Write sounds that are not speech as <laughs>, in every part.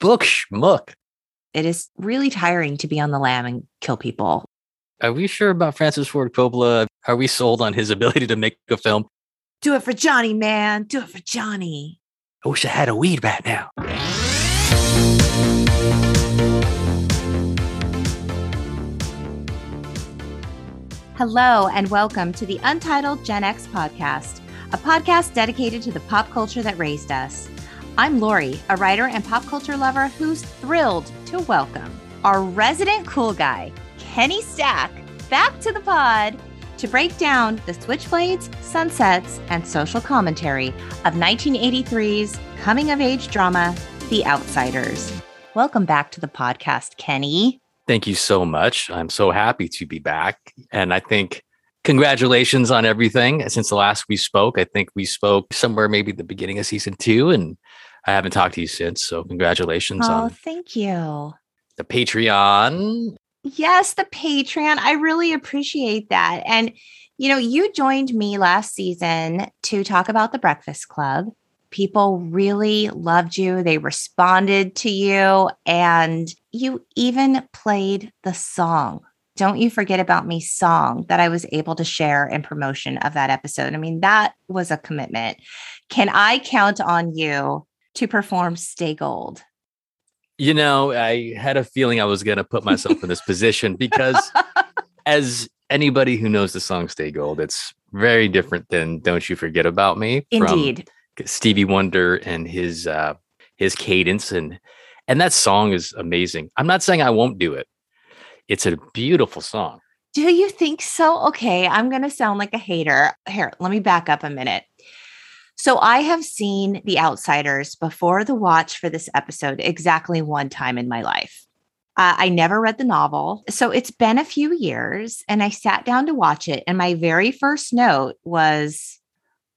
book schmuck. It is really tiring to be on the lam and kill people. Are we sure about Francis Ford Coppola? Are we sold on his ability to make a film? Do it for Johnny, man. Do it for Johnny. I wish I had a weed right now. Hello, and welcome to the Untitled Gen X podcast, a podcast dedicated to the pop culture that raised us. I'm Lori, a writer and pop culture lover who's thrilled to welcome our resident cool guy, Kenny Stach, back to the pod to break down the switchblades, sunsets, and social commentary of 1983's coming of age drama, The Outsiders. Welcome back to the podcast, Kenny. Thank you so much. I'm so happy to be back. And I think congratulations on everything. Since the last we spoke, I think we spoke somewhere maybe the beginning of season two, and I haven't talked to you since. So congratulations Oh, thank you. the Patreon. Yes, the Patreon. I really appreciate that. And, you know, you joined me last season to talk about the Breakfast Club. People really loved you, they responded to you, and you even played the song. Don't You Forget About Me song that I was able to share in promotion of that episode. I mean, that was a commitment. Can I count on you to perform Stay Gold? You know, I had a feeling I was going to put myself in this position because, <laughs> as anybody who knows the song Stay Gold, it's very different than Don't You Forget About Me. from Indeed. Stevie Wonder and his uh his cadence and and that song is amazing. I'm not saying I won't do it. It's a beautiful song. Do you think so? Okay, I'm going to sound like a hater. Here, let me back up a minute. So, I have seen The Outsiders before the watch for this episode exactly one time in my life. Uh, I never read the novel. So, it's been a few years and I sat down to watch it. And my very first note was,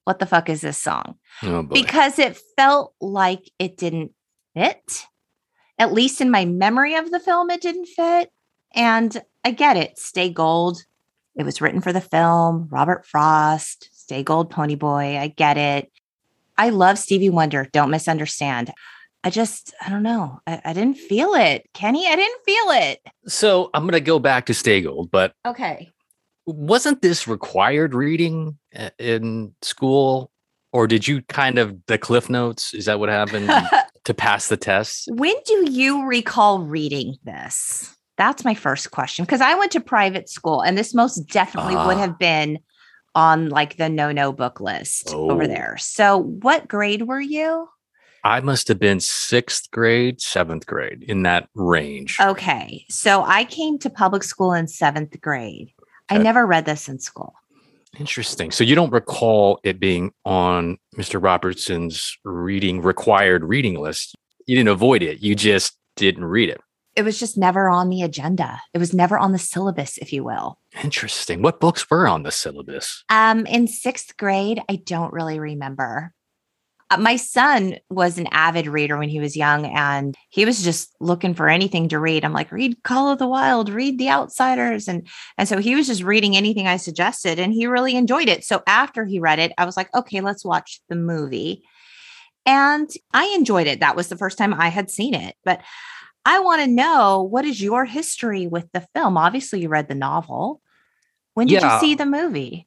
What the fuck is this song? Oh because it felt like it didn't fit. At least in my memory of the film, it didn't fit. And I get it. Stay Gold. It was written for the film. Robert Frost, Stay Gold Pony Boy. I get it. I love Stevie Wonder. Don't misunderstand. I just, I don't know. I, I didn't feel it. Kenny, I didn't feel it. so I'm gonna go back to Stay Gold, but Okay. wasn't this required reading uh, in school? Or did you kind of the cliff notes? Is that what happened <laughs> to pass the test? When do you recall reading this? That's my first question. Because I went to private school and this most definitely would Ah. have been on like the no no book list over Oh. there. So, what grade were you? I must have been sixth grade, seventh grade in that range. Okay. So, I came to public school in seventh grade. I never read this in school. Interesting. So you don't recall it being on Mr. Robertson's reading required reading list. You didn't avoid it. You just didn't read it. It was just never on the agenda. It was never on the syllabus, if you will. Interesting. What books were on the syllabus? Um, in sixth grade, I don't really remember. Uh, my son was an avid reader when he was young, and he was just looking for anything to read. I'm like, read Call of the Wild, read The Outsiders, and and so he was just reading anything I suggested, and he really enjoyed it. So after he read it, I was like, okay, let's watch the movie, and I enjoyed it. That was the first time I had seen it, but. I want to know what is your history with the film? Obviously, you read the novel. When did Yeah. you see the movie?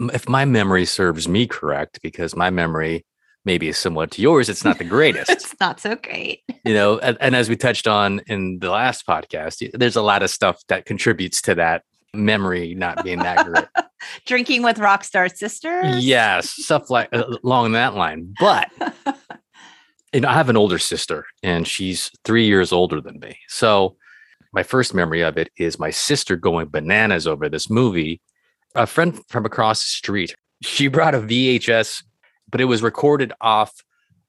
If my memory serves me correct, because my memory maybe is similar to yours, it's not the greatest. <laughs> it's not so great. you know, and, and as we touched on in the last podcast, there's a lot of stuff that contributes to that memory not being that great. <laughs> Drinking with rock star sisters. yes, stuff like uh, along that line. But <laughs> you know, I have an older sister and she's three years older than me. So my first memory of it is my sister going bananas over this movie. A friend from across the street, she brought a VHS, but it was recorded off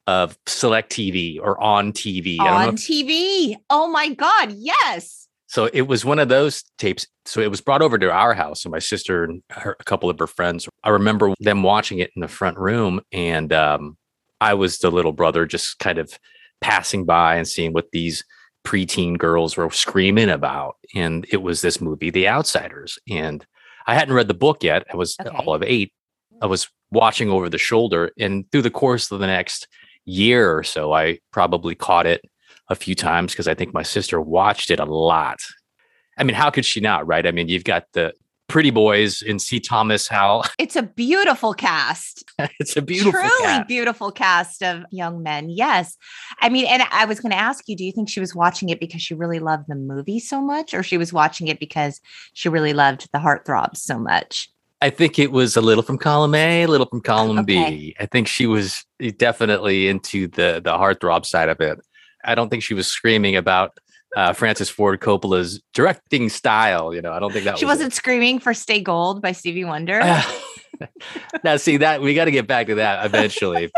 of select TV or on TV. I don't know on if- TV. Oh my God. Yes. so it was one of those tapes. So it was brought over to our house, and my sister and her, a couple of her friends. I remember them watching it in the front room, and um, I was the little brother, just kind of passing by and seeing what these preteen girls were screaming about. And it was this movie, The Outsiders. And I hadn't read the book yet. I was Okay. all of eight. I was watching over the shoulder, and through the course of the next year or so, I probably caught it a few times because I think my sister watched it a lot. I mean, how could she not, right? I mean, you've got the pretty boys in C. Thomas Howell. <laughs> It's a beautiful cast. it's a beautiful, truly cast. beautiful cast of young men. Yes. I mean, and I was going to ask you, do you think she was watching it because she really loved the movie so much, or she was watching it because she really loved the heartthrobs so much? I think it was a little from column A, a little from column Okay. B. I think she was eh, definitely into the the heartthrob side of it. I don't think she was screaming about uh, Francis Ford Coppola's directing style. You know, I don't think that She was wasn't screaming for Stay Gold by Stevie Wonder. <laughs> now, see that we got to get back to that eventually.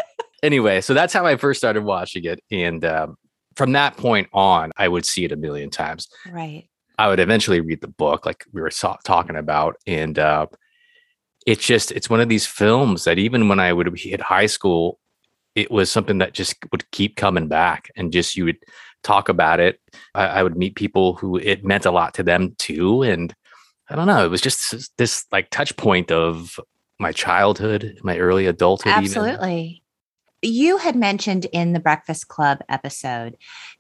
anyway, so that's how I first started watching it, and um, from that point on, I would see it a million times. right. I would eventually read the book, like we were so- talking about, and uh, it's just it's one of these films that even when I would hit high school, it was something that just would keep coming back, and just you would talk about it. I, I would meet people who it meant a lot to them too, and I don't know, it was just this, this like touch point of my childhood, my early adulthood. even. Absolutely. You had mentioned in the Breakfast Club episode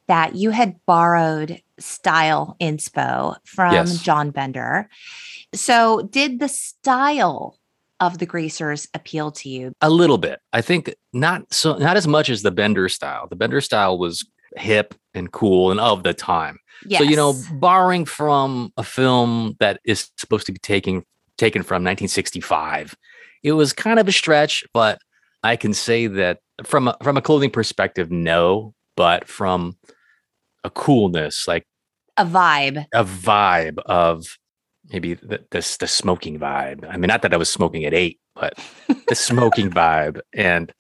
that you had borrowed style inspo from Yes. John Bender. So, did the style of the greasers appeal to you? A little bit. I think not so not as much as the Bender style. The Bender style was hip and cool and of the time. Yes. So you know, borrowing from a film that is supposed to be taking taken from 1965, it was kind of a stretch, but I can say that from a, from a clothing perspective, no, but from a coolness, like a vibe. a vibe of maybe the, this the smoking vibe. I mean, not that I was smoking at eight, but the smoking <laughs> vibe and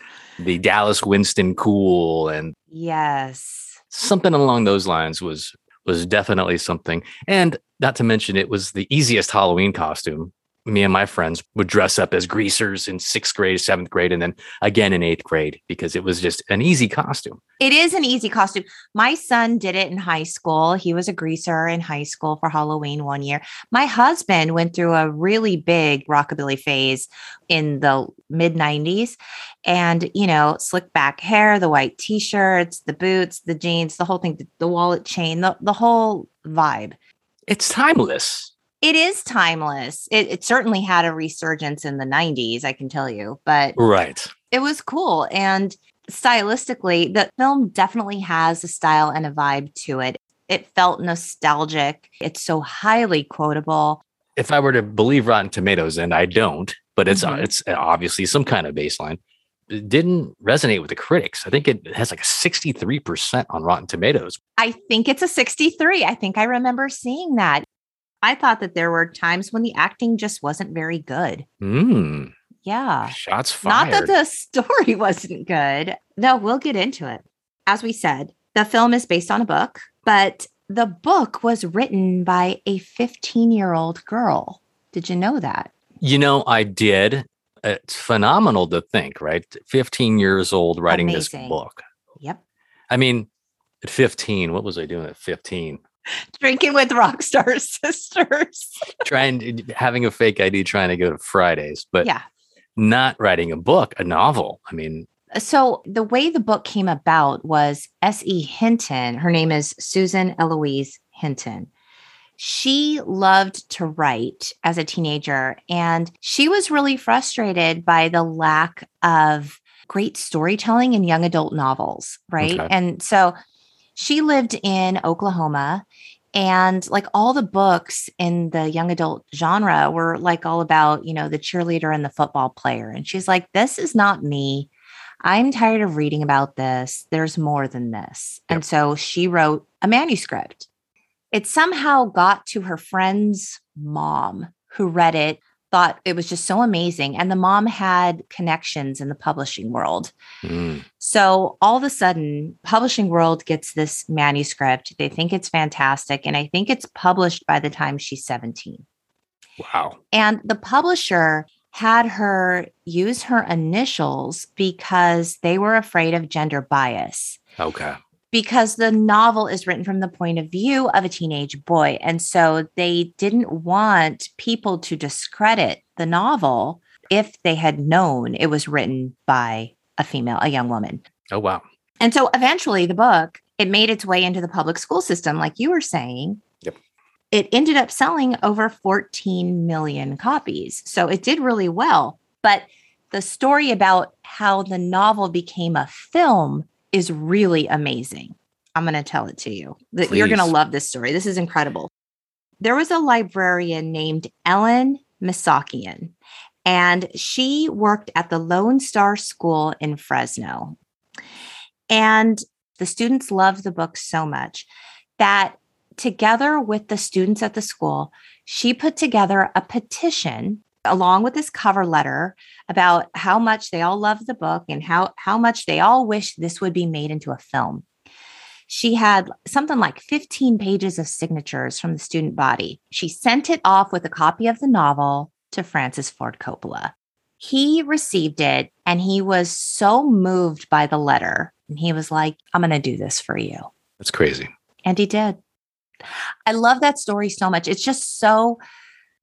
the Dallas Winston cool and Yes. something along those lines was was definitely something. And not to mention, it was the easiest Halloween costume. Me and my friends would dress up as greasers in sixth grade, seventh grade, and then again in eighth grade because it was just an easy costume. It is an easy costume. My son did it in high school. He was a greaser in high school for Halloween one year. My husband went through a really big rockabilly phase in the mid 90s. And, you know, slick back hair, the white t shirts, the boots, the jeans, the whole thing, the, wallet chain, the, the whole vibe. It's timeless. It is timeless. It, it certainly had a resurgence in the 90s, I can tell you, but Right. it was cool. And stylistically, the film definitely has a style and a vibe to it. It felt nostalgic. It's so highly quotable. if I were to believe Rotten Tomatoes, and I don't, but it's Mhm. it's obviously some kind of baseline. It didn't resonate with the critics. I think it has like a sixty three percent on Rotten Tomatoes. I think it's a 63. I think I remember seeing that. I thought that there were times when the acting just wasn't very good. Mm, Yeah. shots fine. Not that the <laughs> story wasn't good. No, we'll get into it. As we said, the film is based on a book, but the book was written by a 15 year old girl. Did you know that? you know, I did. It's phenomenal to think, right? Fifteen years old writing Amazing. this book. Yep. I mean, at fifteen, what was I doing at fifteen? <laughs> Drinking with rock star <laughs> sisters. trying having a fake ID, trying to go to Fridays, but yeah. not writing a book, a novel. I mean, uh, So the way the book came about was S.E. Hinton. Her name is Susan Eloise Hinton. She loved to write as a teenager, and she was really frustrated by the lack of great storytelling in young adult novels, right? Okay. And so she lived in Oklahoma, and like all the books in the young adult genre were like all about, you know, the cheerleader and the football player. And she's like, this is not me. I'm tired of reading about this. There's more than this. And so she wrote a manuscript. It somehow got to her friend's mom who read it, thought it was just so amazing. And the mom had connections in the publishing world. mm, So all of a sudden, Publishing World gets this manuscript. They think it's fantastic. And I think it's published by the time she's 17. wow. And the publisher had her use her initials because they were afraid of gender bias. Okay. Because the novel is written from the point of view of a teenage boy. And so they didn't want people to discredit the novel if they had known it was written by a female, a young woman. Oh wow. And so eventually the book it made its way into the public school system, like you were saying. Yep. It ended up selling over 14 million copies. So it did really well. But the story about how the novel became a film is really amazing. I'm going to tell it to you. That You're going to love this story. This is incredible. There was a librarian named Ellen Misakian, and she worked at the Lone Star School in Fresno. And the students loved the book so much that together with the students at the school, she put together a petition along with this cover letter about how much they all love the book and how, how much they all wish this would be made into a film. She had something like 15 pages of signatures from the student body. She sent it off with a copy of the novel to Francis Ford Coppola. He received it and he was so moved by the letter. And he was like, I'm going to do this for you. That's crazy. And he did. I love that story so much. It's just so,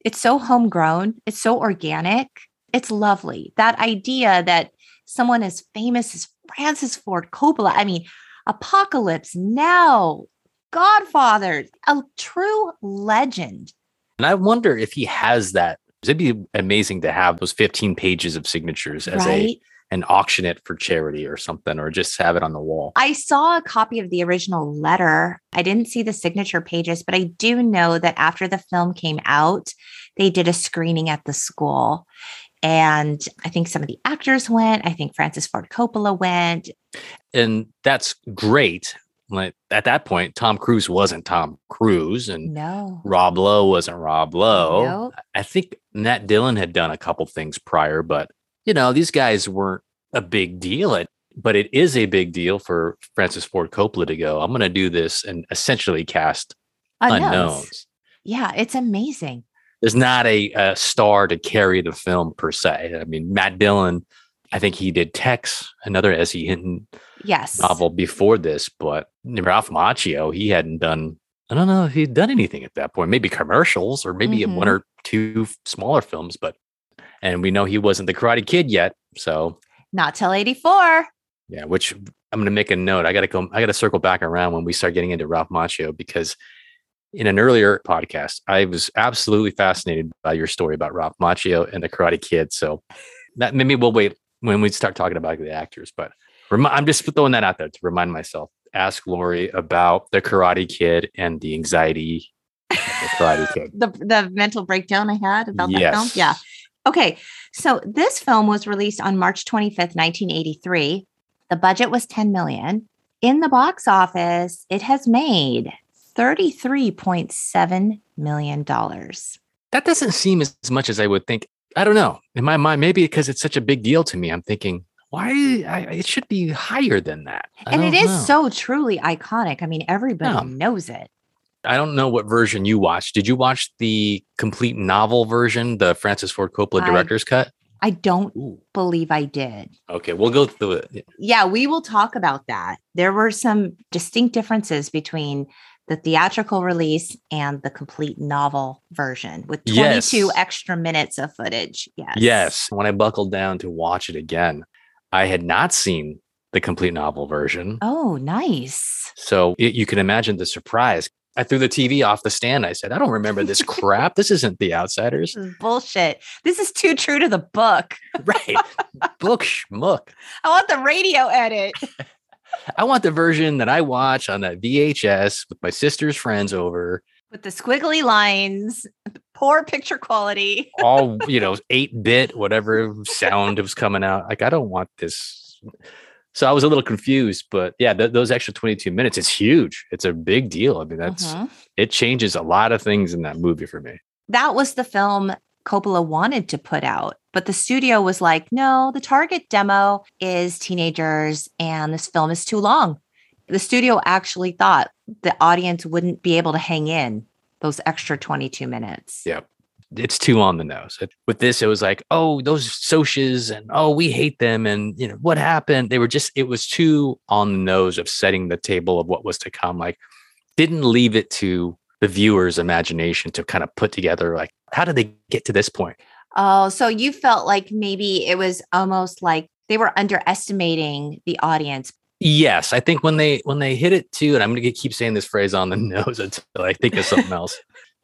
it's so homegrown. It's so organic. It's lovely. That idea that someone as famous as Francis Ford Coppola, I mean, Apocalypse Now, Godfather, a true legend. And I wonder if he has that. It'd be amazing to have those 15 pages of signatures as a right? And auction it for charity or something, or just have it on the wall. I saw a copy of the original letter. I didn't see the signature pages, but I do know that after the film came out, they did a screening at the school. And I think some of the actors went. I think Francis Ford Coppola went. And that's great. Like at that point, Tom Cruise wasn't Tom Cruise and No. Rob Lowe wasn't Rob Lowe. Nope. I think Matt Dillon had done a couple things prior, but you know, these guys weren't a big deal. But it is a big deal for Francis Ford Coppola to go, I'm going to do this and essentially cast Unknowns. unknowns. Yeah, it's amazing. There's not a, a star to carry the film per se. I mean, Matt Dillon, I think he did Tex, another S.E. Hinton Yes. novel before this, but Ralph Macchio, he hadn't done, I don't know if he'd done anything at that point, maybe commercials or maybe Mhm. one or two smaller films, but, and we know he wasn't the Karate Kid yet. So, Not till 84. yeah, which I'm going to make a note. I got to go, I got to circle back around when we start getting into Ralph Macchio because in an earlier podcast, I was absolutely fascinated by your story about Ralph Macchio and the Karate Kid. So, that maybe we'll wait when we start talking about the actors, but I'm just throwing that out there to remind myself. Ask Lori about the Karate Kid and the anxiety the Karate Kid. <laughs> the the mental breakdown I had about that film. Yeah. Okay. So this film was released on March 25th, 1983. The budget was 10 million. In the box office, it has made 33.7 million dollars. That doesn't seem as much as I would think. I don't know. In my mind, maybe because it's such a big deal to me, I'm thinking, why? I, it should be higher than that. I And it is know. so truly iconic. I mean, everybody Yeah. knows it. I don't know what version you watched. Did you watch the complete novel version, the Francis Ford Coppola I- director's cut? I don't Ooh. believe I did. Okay, we'll go through it. yeah, we will talk about that. There were some distinct differences between the theatrical release and the complete novel version with 22 Yes. extra minutes of footage. Yes. Yes. When I buckled down to watch it again, I had not seen the complete novel version. Oh, nice. So it, you can imagine the surprise. I threw the TV off the stand. I said, I don't remember this crap. This isn't The Outsiders. This is bullshit. This is too true to the book. <laughs> Right. Book schmuck. <laughs> I want the radio edit. <laughs> I want the version that I watch on that VHS with my sister's friends over, With the squiggly lines, poor picture quality. all, you know, 8 bit, whatever sound was coming out. Like, I don't want this. So I was a little confused, but yeah, th- those extra 22 minutes, it's huge. It's a big deal. I mean, that's, Mhm. it changes a lot of things in that movie for me. That was the film Coppola wanted to put out, but the studio was like, no, the target demo is teenagers and this film is too long. The studio actually thought the audience wouldn't be able to hang in those extra 22 minutes. Yeah. It's too on the nose. With this, it was like, oh, those socs and oh, we hate them. And, you know, what happened? They were just, it was too on the nose of setting the table of what was to come. Like, didn't leave it to the viewer's imagination to kind of put together, like, how did they get to this point? Oh, so you felt like maybe it was almost like they were underestimating the audience. Yes, I think when they when they hit it too, and I'm gonna keep saying this phrase on the <laughs> nose until I think of something else.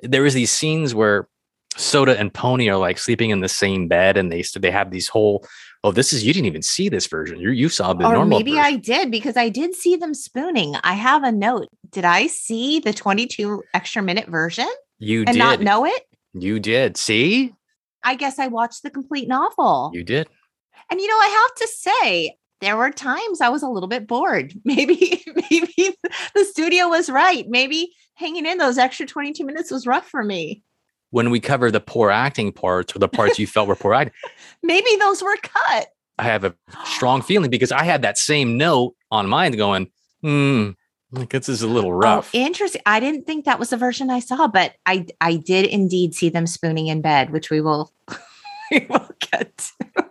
There was these scenes where Soda and Pony are like sleeping in the same bed, and they they have these whole. Oh, this is you didn't even see this version. You you saw the or normal. maybe version. I did because I did see them spooning. I have a note. Did I see the 22 extra minute version you and did not know it? you did see I guess I watched the complete novel. you did. And you know, I have to say, there were times I was a little bit bored. <laughs> Maybe, maybe the studio was right. Maybe hanging in those extra 22 minutes was rough for me. When we cover the poor acting parts or the parts you felt were poor acting, <laughs> Maybe those were cut. I have a strong <gasps> feeling because I had that same note on mine going, hmm, like this is a little rough. Oh, interesting. I didn't think that was the version I saw, but I I did indeed see them spooning in bed, which we will <laughs> we will get to.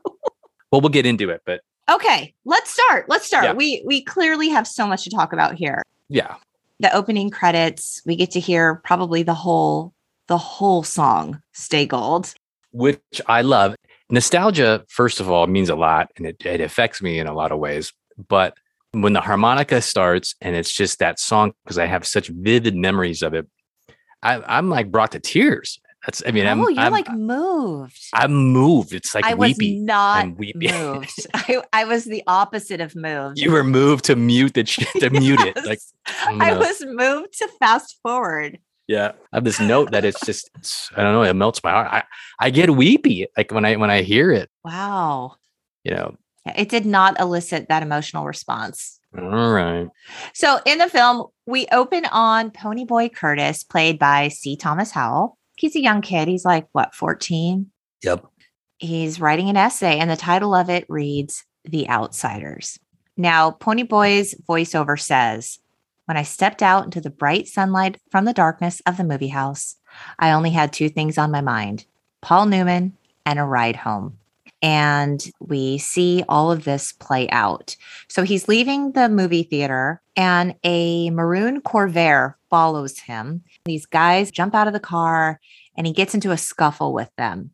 well, we'll get into it, but Okay, let's start. Let's start. Yeah. We we clearly have so much to talk about here. yeah, The opening credits, we get to hear probably the whole the whole song, Stay Gold. which I love. Nostalgia, first of all, means a lot and it, it affects me in a lot of ways. But when the harmonica starts and it's just that song, because I have such vivid memories of it, I, I'm like brought to tears. That's, I mean, I'm, oh, you're I'm, like moved. I'm moved. It's like I was weepy. not I'm weepy. <laughs> moved. I, I was the opposite of moved. You were moved to mute the to mute it. Like I'm <laughs> I mm. was moved to fast forward. Yeah, I have this note that it's just it's, I don't know. It melts my heart. I I get weepy like when I when I hear it. Wow. You know. It did not elicit that emotional response. All right. So in the film, we open on Ponyboy Curtis, played by C. Thomas Howell. He's a young kid. He's like, what, 14? Yep. He's writing an essay, and the title of it reads The Outsiders. Now, Ponyboy's voiceover says, When I stepped out into the bright sunlight from the darkness of the movie house, I only had two things on my mind Paul Newman and a ride home. And we see all of this play out. So he's leaving the movie theater, and a maroon Corvair follows him. These guys jump out of the car, and he gets into a scuffle with them.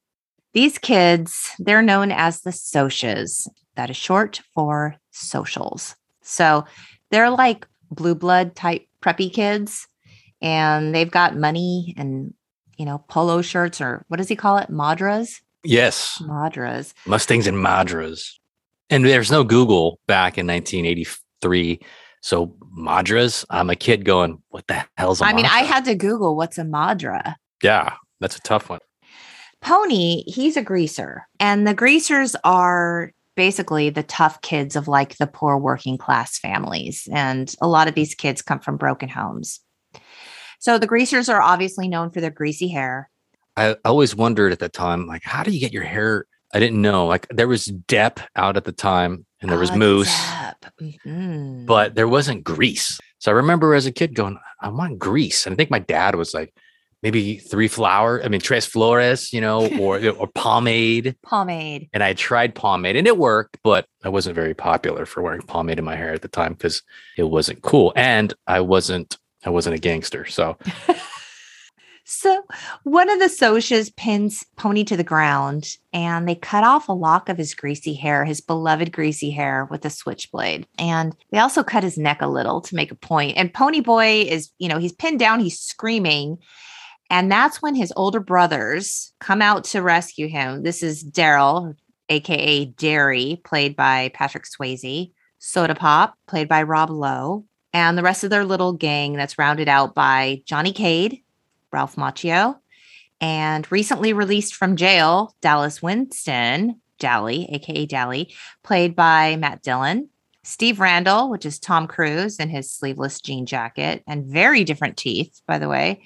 These kids, they're known as the Socs. That is short for socials. So they're like blue blood type preppy kids, and they've got money and, you know, polo shirts or what does he call it? Madras? Yes. Madras. Mustangs and Madras. And there's no Google back in 1983. So Madras, I'm a kid going, what the hell's I mean, I had to Google what's a Madra. Yeah, that's a tough one. Pony, he's a greaser, and the greasers are basically the tough kids of like the poor working class families. And a lot of these kids come from broken homes. So the greasers are obviously known for their greasy hair. I always wondered at the time, like, how do you get your hair? I didn't know. Like, there was Dep out at the time, and there was Ah, Mousse. Mhm. but there wasn't grease. So I remember as a kid going, I want grease. And I think my dad was like, maybe three flower. I mean, tres flores, you know, <laughs> or or pomade. pomade. And I tried pomade, and it worked, but I wasn't very popular for wearing pomade in my hair at the time because it wasn't cool, and I wasn't I wasn't a gangster. So <laughs> So one of the socs pins Pony to the ground and they cut off a lock of his greasy hair, his beloved greasy hair, with a switchblade. And they also cut his neck a little to make a point. And Pony Boy is, you know, he's pinned down, he's screaming. And that's when his older brothers come out to rescue him. This is Daryl, aka Darry, played by Patrick Swayze, Soda Pop, played by Rob Lowe, and the rest of their little gang that's rounded out by Johnny Cade, Ralph Macchio, and recently released from jail, Dallas Winston, Dally, aka Dally, played by Matt Dillon. Steve Randall, which is Tom Cruise in his sleeveless jean jacket and very different teeth, by the way.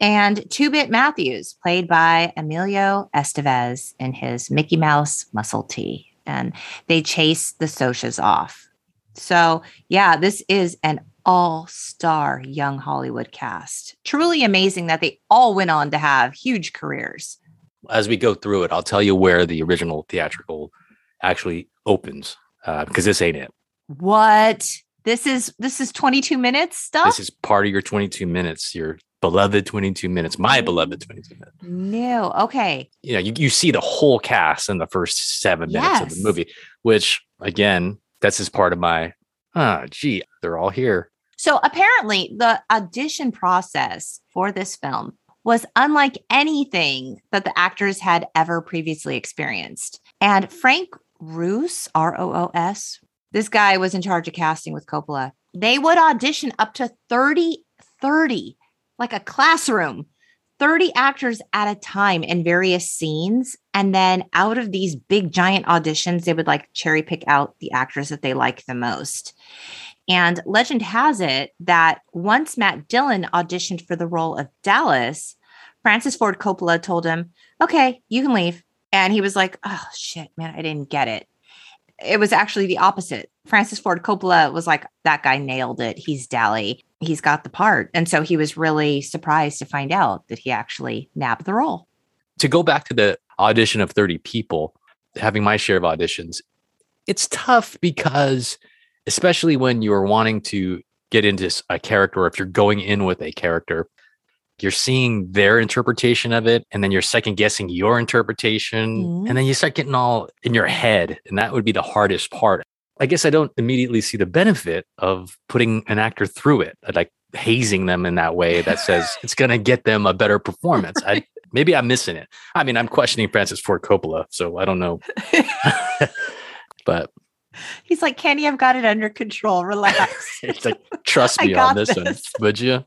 And Two Bit Matthews, played by Emilio Estevez in his Mickey Mouse muscle tee. And they chase the Socs off. So, yeah, this is an all star young Hollywood cast. Truly amazing that they all went on to have huge careers. as we go through it, I'll tell you where the original theatrical actually opens uh, because this ain't it. What? This is this is 22 minutes stuff? This is part of your 22 minutes, your beloved 22 minutes, my beloved 22 minutes. no. Okay. You know, you, you see the whole cast in the first seven minutes of the movie, which again, this is part of my Ah, gee, they're all here. So apparently, the audition process for this film was unlike anything that the actors had ever previously experienced. And Frank Roos, R O O S, this guy was in charge of casting with Coppola. They would audition up to 30, 30, like a classroom, 30 actors at a time in various scenes. And then out of these big giant auditions, they would like cherry pick out the actors that they like the most. And legend has it that once Matt Dillon auditioned for the role of Dallas, Francis Ford Coppola told him, okay, you can leave. And he was like, oh, shit, man, I didn't get it. It was actually the opposite. Francis Ford Coppola was like, that guy nailed it. He's Dally. He's got the part. And so he was really surprised to find out that he actually nabbed the role. To go back to the audition of 30 people, having my share of auditions, it's tough because, especially when you're wanting to get into a character, or if you're going in with a character, you're seeing their interpretation of it and then you're second guessing your interpretation mm-hmm. and then you start getting all in your head and that would be the hardest part i guess i don't immediately see the benefit of putting an actor through it uh, like hazing them in that way that says <laughs> it's going to get them a better performance. I, <laughs> maybe i'm missing it. I mean i'm questioning francis ford coppola so i don't know. <laughs> But he's like kenny i've got it under control. Relax. It's like trust me on this, this one would you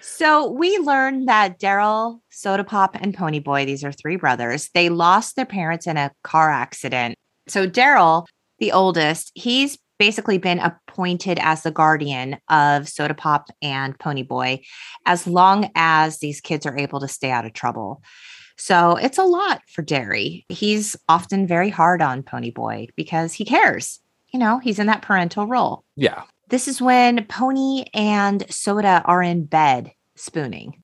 so we learned that Daryl, Soda Pop, and Pony Boy, these are three brothers, they lost their parents in a car accident. So Daryl, the oldest, he's basically been appointed as the guardian of Soda Pop and Pony Boy as long as these kids are able to stay out of trouble. So it's a lot for Darry. He's often very hard on Pony Boy because he cares. You know, he's in that parental role. Yeah. This is when Pony and Soda are in bed spooning.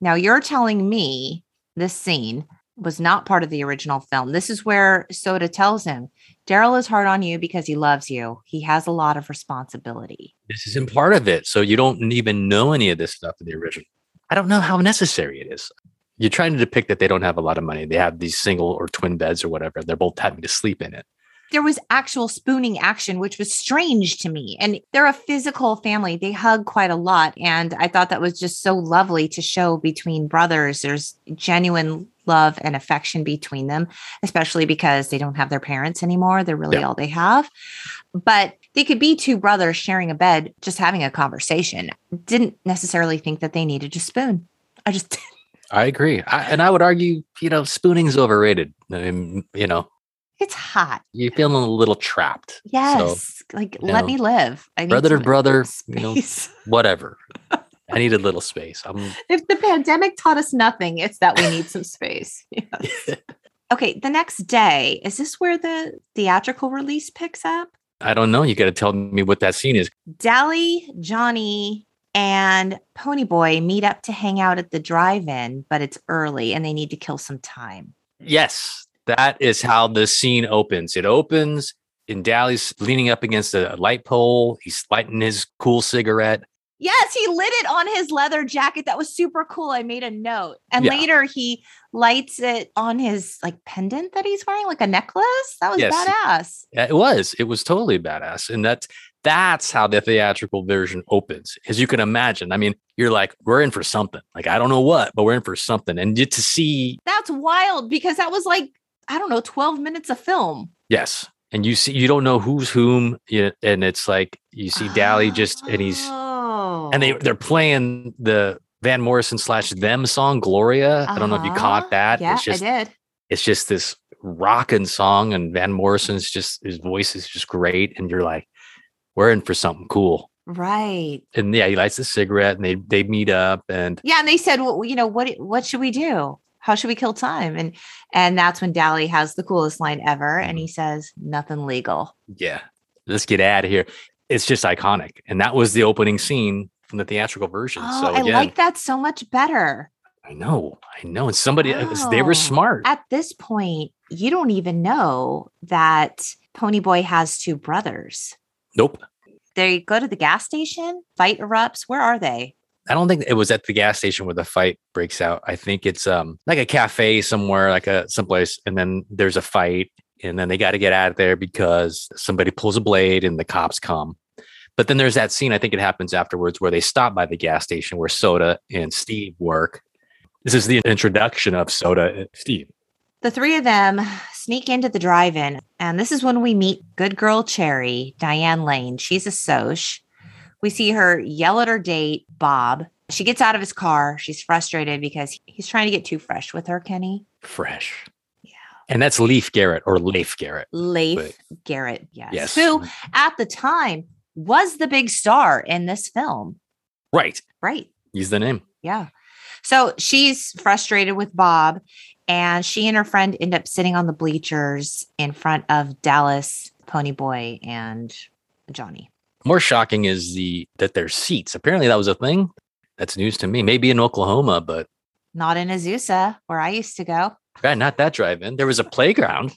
Now you're telling me this scene was not part of the original film. This is where Soda tells him, Daryl is hard on you because he loves you. He has a lot of responsibility. This isn't part of it. So you don't even know any of this stuff in the original. I don't know how necessary it is. You're trying to depict that they don't have a lot of money. They have these single or twin beds or whatever. They're both having to sleep in it there was actual spooning action, which was strange to me. And they're a physical family. They hug quite a lot. And I thought that was just so lovely to show between brothers. There's genuine love and affection between them, especially because they don't have their parents anymore. They're really yeah. all they have. But they could be two brothers sharing a bed, just having a conversation. Didn't necessarily think that they needed to spoon. I just. <laughs> I agree. I, and I would argue, you know, spooning's overrated. I mean, you know, it's hot. You're feeling a little trapped. Yes. So, like, let know, me live. I brother to brother, you know, <laughs> whatever. I need a little space. I'm... If the pandemic taught us nothing, it's that we need some space. <laughs> Yes. <laughs> okay. The next day, is this where the theatrical release picks up? I don't know. You got to tell me what that scene is. Dally, Johnny, and Ponyboy meet up to hang out at the drive in, but it's early and they need to kill some time. Yes, that is how the scene opens. It opens in Dally's leaning up against a light pole. He's lighting his cool cigarette. Yes, he lit it on his leather jacket. That was super cool. I made a note. And yeah. later he lights it on his like pendant that he's wearing, like a necklace. That was yes. badass. Yeah, it was. It was totally badass. And that's that's how the theatrical version opens. As you can imagine. I mean, you're like, we're in for something. Like, I don't know what, but we're in for something. And to see that's wild because that was like I don't know, 12 minutes of film. Yes. And you see, you don't know who's whom. And it's like, you see Dally just, and he's, oh. And they, they're playing the Van Morrison slash them song, Gloria. Uh-huh. I don't know if you caught uh-huh. that. Yeah, it's just, I did. It's just this rocking song. And Van Morrison's just, his voice is just great. And you're like, we're in for something cool. Right. And yeah, he lights a cigarette and they, they meet up and yeah. And they said, well, you know, what, what should we do? how should we kill time? And and that's when Dally has the coolest line ever, and he says, "Nothing legal." Yeah, let's get out of here. It's just iconic, and that was the opening scene from the theatrical version. Oh, so again, I like that so much better. I know, I know, and somebody wow. they were smart. At this point, you don't even know that Ponyboy has two brothers. Nope. They go to the gas station. Fight erupts. Where are they? I don't think it was at the gas station where the fight breaks out. I think it's um like a cafe somewhere, like a someplace, and then there's a fight, and then they got to get out of there because somebody pulls a blade and the cops come. But then there's that scene, I think it happens afterwards, where they stop by the gas station where Soda and Steve work. This is the introduction of Soda and Steve. The three of them sneak into the drive in, and this is when we meet good girl Cherry, Diane Lane. She's a Soch. We see her yell at her date, Bob. She gets out of his car. She's frustrated because he's trying to get too fresh with her, Kenny. Fresh. Yeah. And that's Leif Garrett or Leif Garrett. Leif But- Garrett, yes. Yes. Who at the time was the big star in this film. Right. Right. Use the name. Yeah. So she's frustrated with Bob, and she and her friend end up sitting on the bleachers in front of Dallas, Ponyboy, and Johnny. More shocking is the that there's seats. Apparently that was a thing. That's news to me. Maybe in Oklahoma, but Not in Azusa, where I used to go. God, not that drive-in. There was a playground.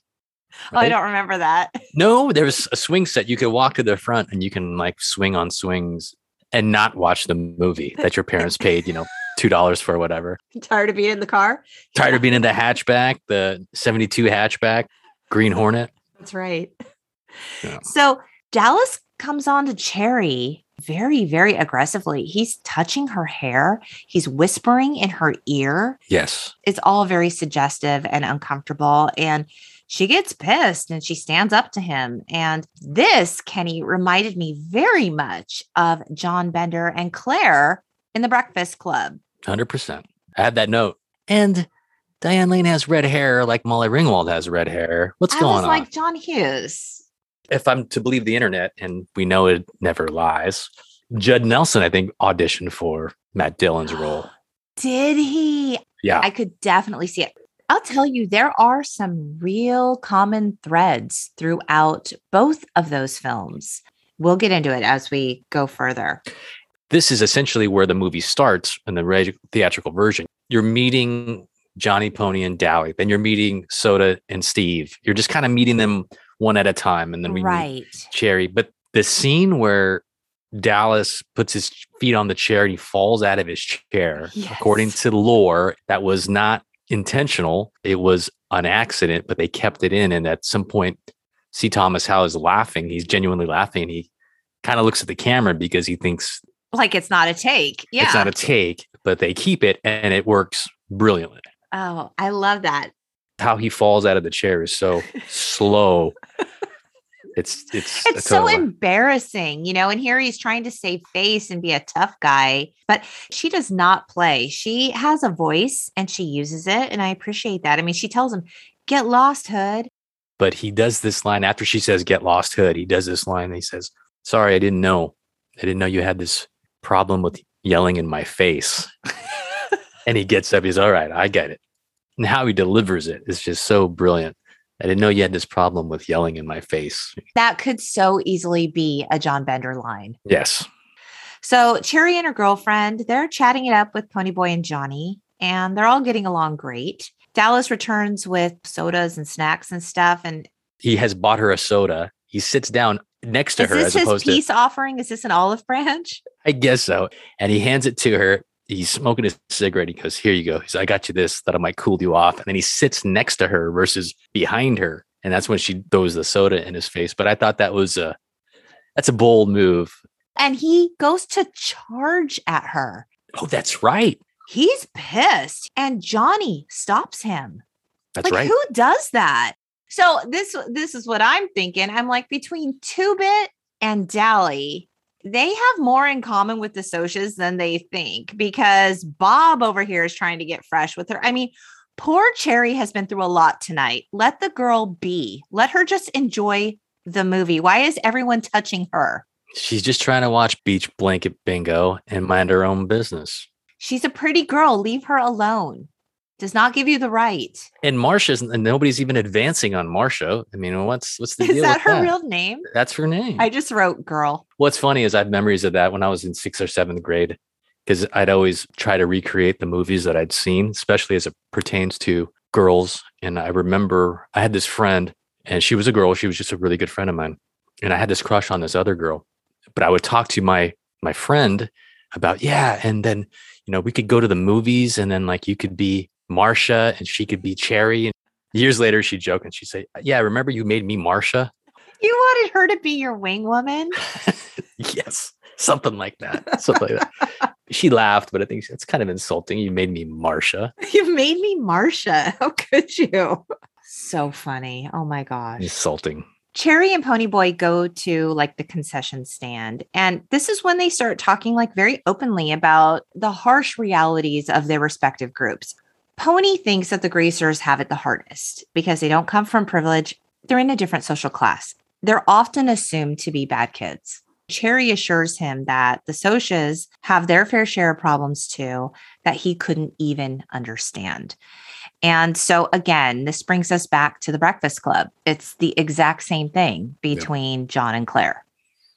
Oh, I don't remember that. <laughs> No, there was a swing set. You could walk to the front and you can like swing on swings and not watch the movie that your parents <laughs> paid, you know, two dollars for whatever. Tired of being in the car? Tired of being in the hatchback, the 72 hatchback, Green Hornet. That's right. Yeah. So Dallas comes on to Cherry very, very aggressively. He's touching her hair, he's whispering in her ear. Yes. It's all very suggestive and uncomfortable. And she gets pissed and she stands up to him. And this, Kenny, reminded me very much of John Bender and Claire in the Breakfast Club. 100%. I had that note. And Diane Lane has red hair like Molly Ringwald has red hair. What's I going was on? like John Hughes. if I'm to believe the internet, and we know it never lies, Judd Nelson, I think, auditioned for Matt Dillon's role. <gasps> Did he? Yeah. I could definitely see it. I'll tell you, there are some real common threads throughout both of those films. We'll get into it as we go further. this is essentially where the movie starts in the reg- theatrical version. You're meeting Johnny Pony and Dowie, then you're meeting Soda and Steve. You're just kind of meeting them one at a time, and then we meet right. Cherry. But the scene where Dallas puts his feet on the chair and he falls out of his chair, according to lore, that was not intentional. It was an accident, but they kept it in. And at some point, C. Thomas Howell is laughing. He's genuinely laughing. He kind of looks at the camera because he thinks Like it's not a take. Yeah. it's not a take, but they keep it and it works brilliantly. oh, I love that. How he falls out of the chair is so <laughs> slow. It's it's It's so embarrassing, you know. And here he's trying to save face and be a tough guy, but she does not play. She has a voice and she uses it. And I appreciate that. I mean, she tells him, Get lost, Hood. but he does this line after she says get lost hood he does this line and he says sorry i didn't know i didn't know you had this problem with yelling in my face <laughs> and he gets up he's all right i get it and how he delivers it is just so brilliant i didn't know you had this problem with yelling in my face That could so easily be a John Bender line. yes So Cherry and her girlfriend, they're chatting it up with Ponyboy and Johnny, and they're all getting along great. Dallas returns with sodas and snacks and stuff. And he has bought her a soda he sits down next to is her this as his opposed to peace offering? Is this an olive branch? I guess so. And he hands it to her. He's smoking his cigarette. He goes, Here you go. He's, I got you this that I might cool you off. And then he sits next to her versus behind her. And that's when she throws the soda in his face. But I thought that was a that's a bold move. And he goes to charge at her. Oh, that's right. He's pissed, and Johnny stops him. That's like right. who does that? So this this is what I'm thinking. I'm like between Two Bit and Dally, they have more in common with the socs than they think because Bob over here is trying to get fresh with her. I mean, poor Cherry has been through a lot tonight. Let the girl be. Let her just enjoy the movie. Why is everyone touching her? She's just trying to watch Beach Blanket Bingo and mind her own business. She's a pretty girl. Leave her alone. Does not give you the right. And Marsha's and nobody's even advancing on Marsha. I mean, what's what's the <laughs> Is deal? that with her real name? That's her name. I just wrote girl. What's funny is I have memories of that when I was in sixth or seventh grade, because I'd always try to recreate the movies that I'd seen, especially as it pertains to girls. And I remember I had this friend, and she was a girl. She was just a really good friend of mine, and I had this crush on this other girl. But I would talk to my my friend about yeah, and then you know we could go to the movies, and then like you could be Marsha, and she could be Cherry. And years later, she'd joke and she'd say, "Yeah, remember you made me Marsha." You wanted her to be your wing woman? <laughs> yes, something like that. Something like that. She laughed, but I think it's kind of insulting. You made me Marcia. <laughs> You made me Marcia. How could you? So funny. Oh my gosh. Insulting. Cherry and Ponyboy go to like the concession stand. And this is when they start talking like very openly about the harsh realities of their respective groups. Pony thinks that the greasers have it the hardest because they don't come from privilege. They're in a different social class. They're often assumed to be bad kids. Cherry assures him that the Socs have their fair share of problems too, that he couldn't even understand. And so, again, this brings us back to the Breakfast Club. It's the exact same thing between. John and Claire,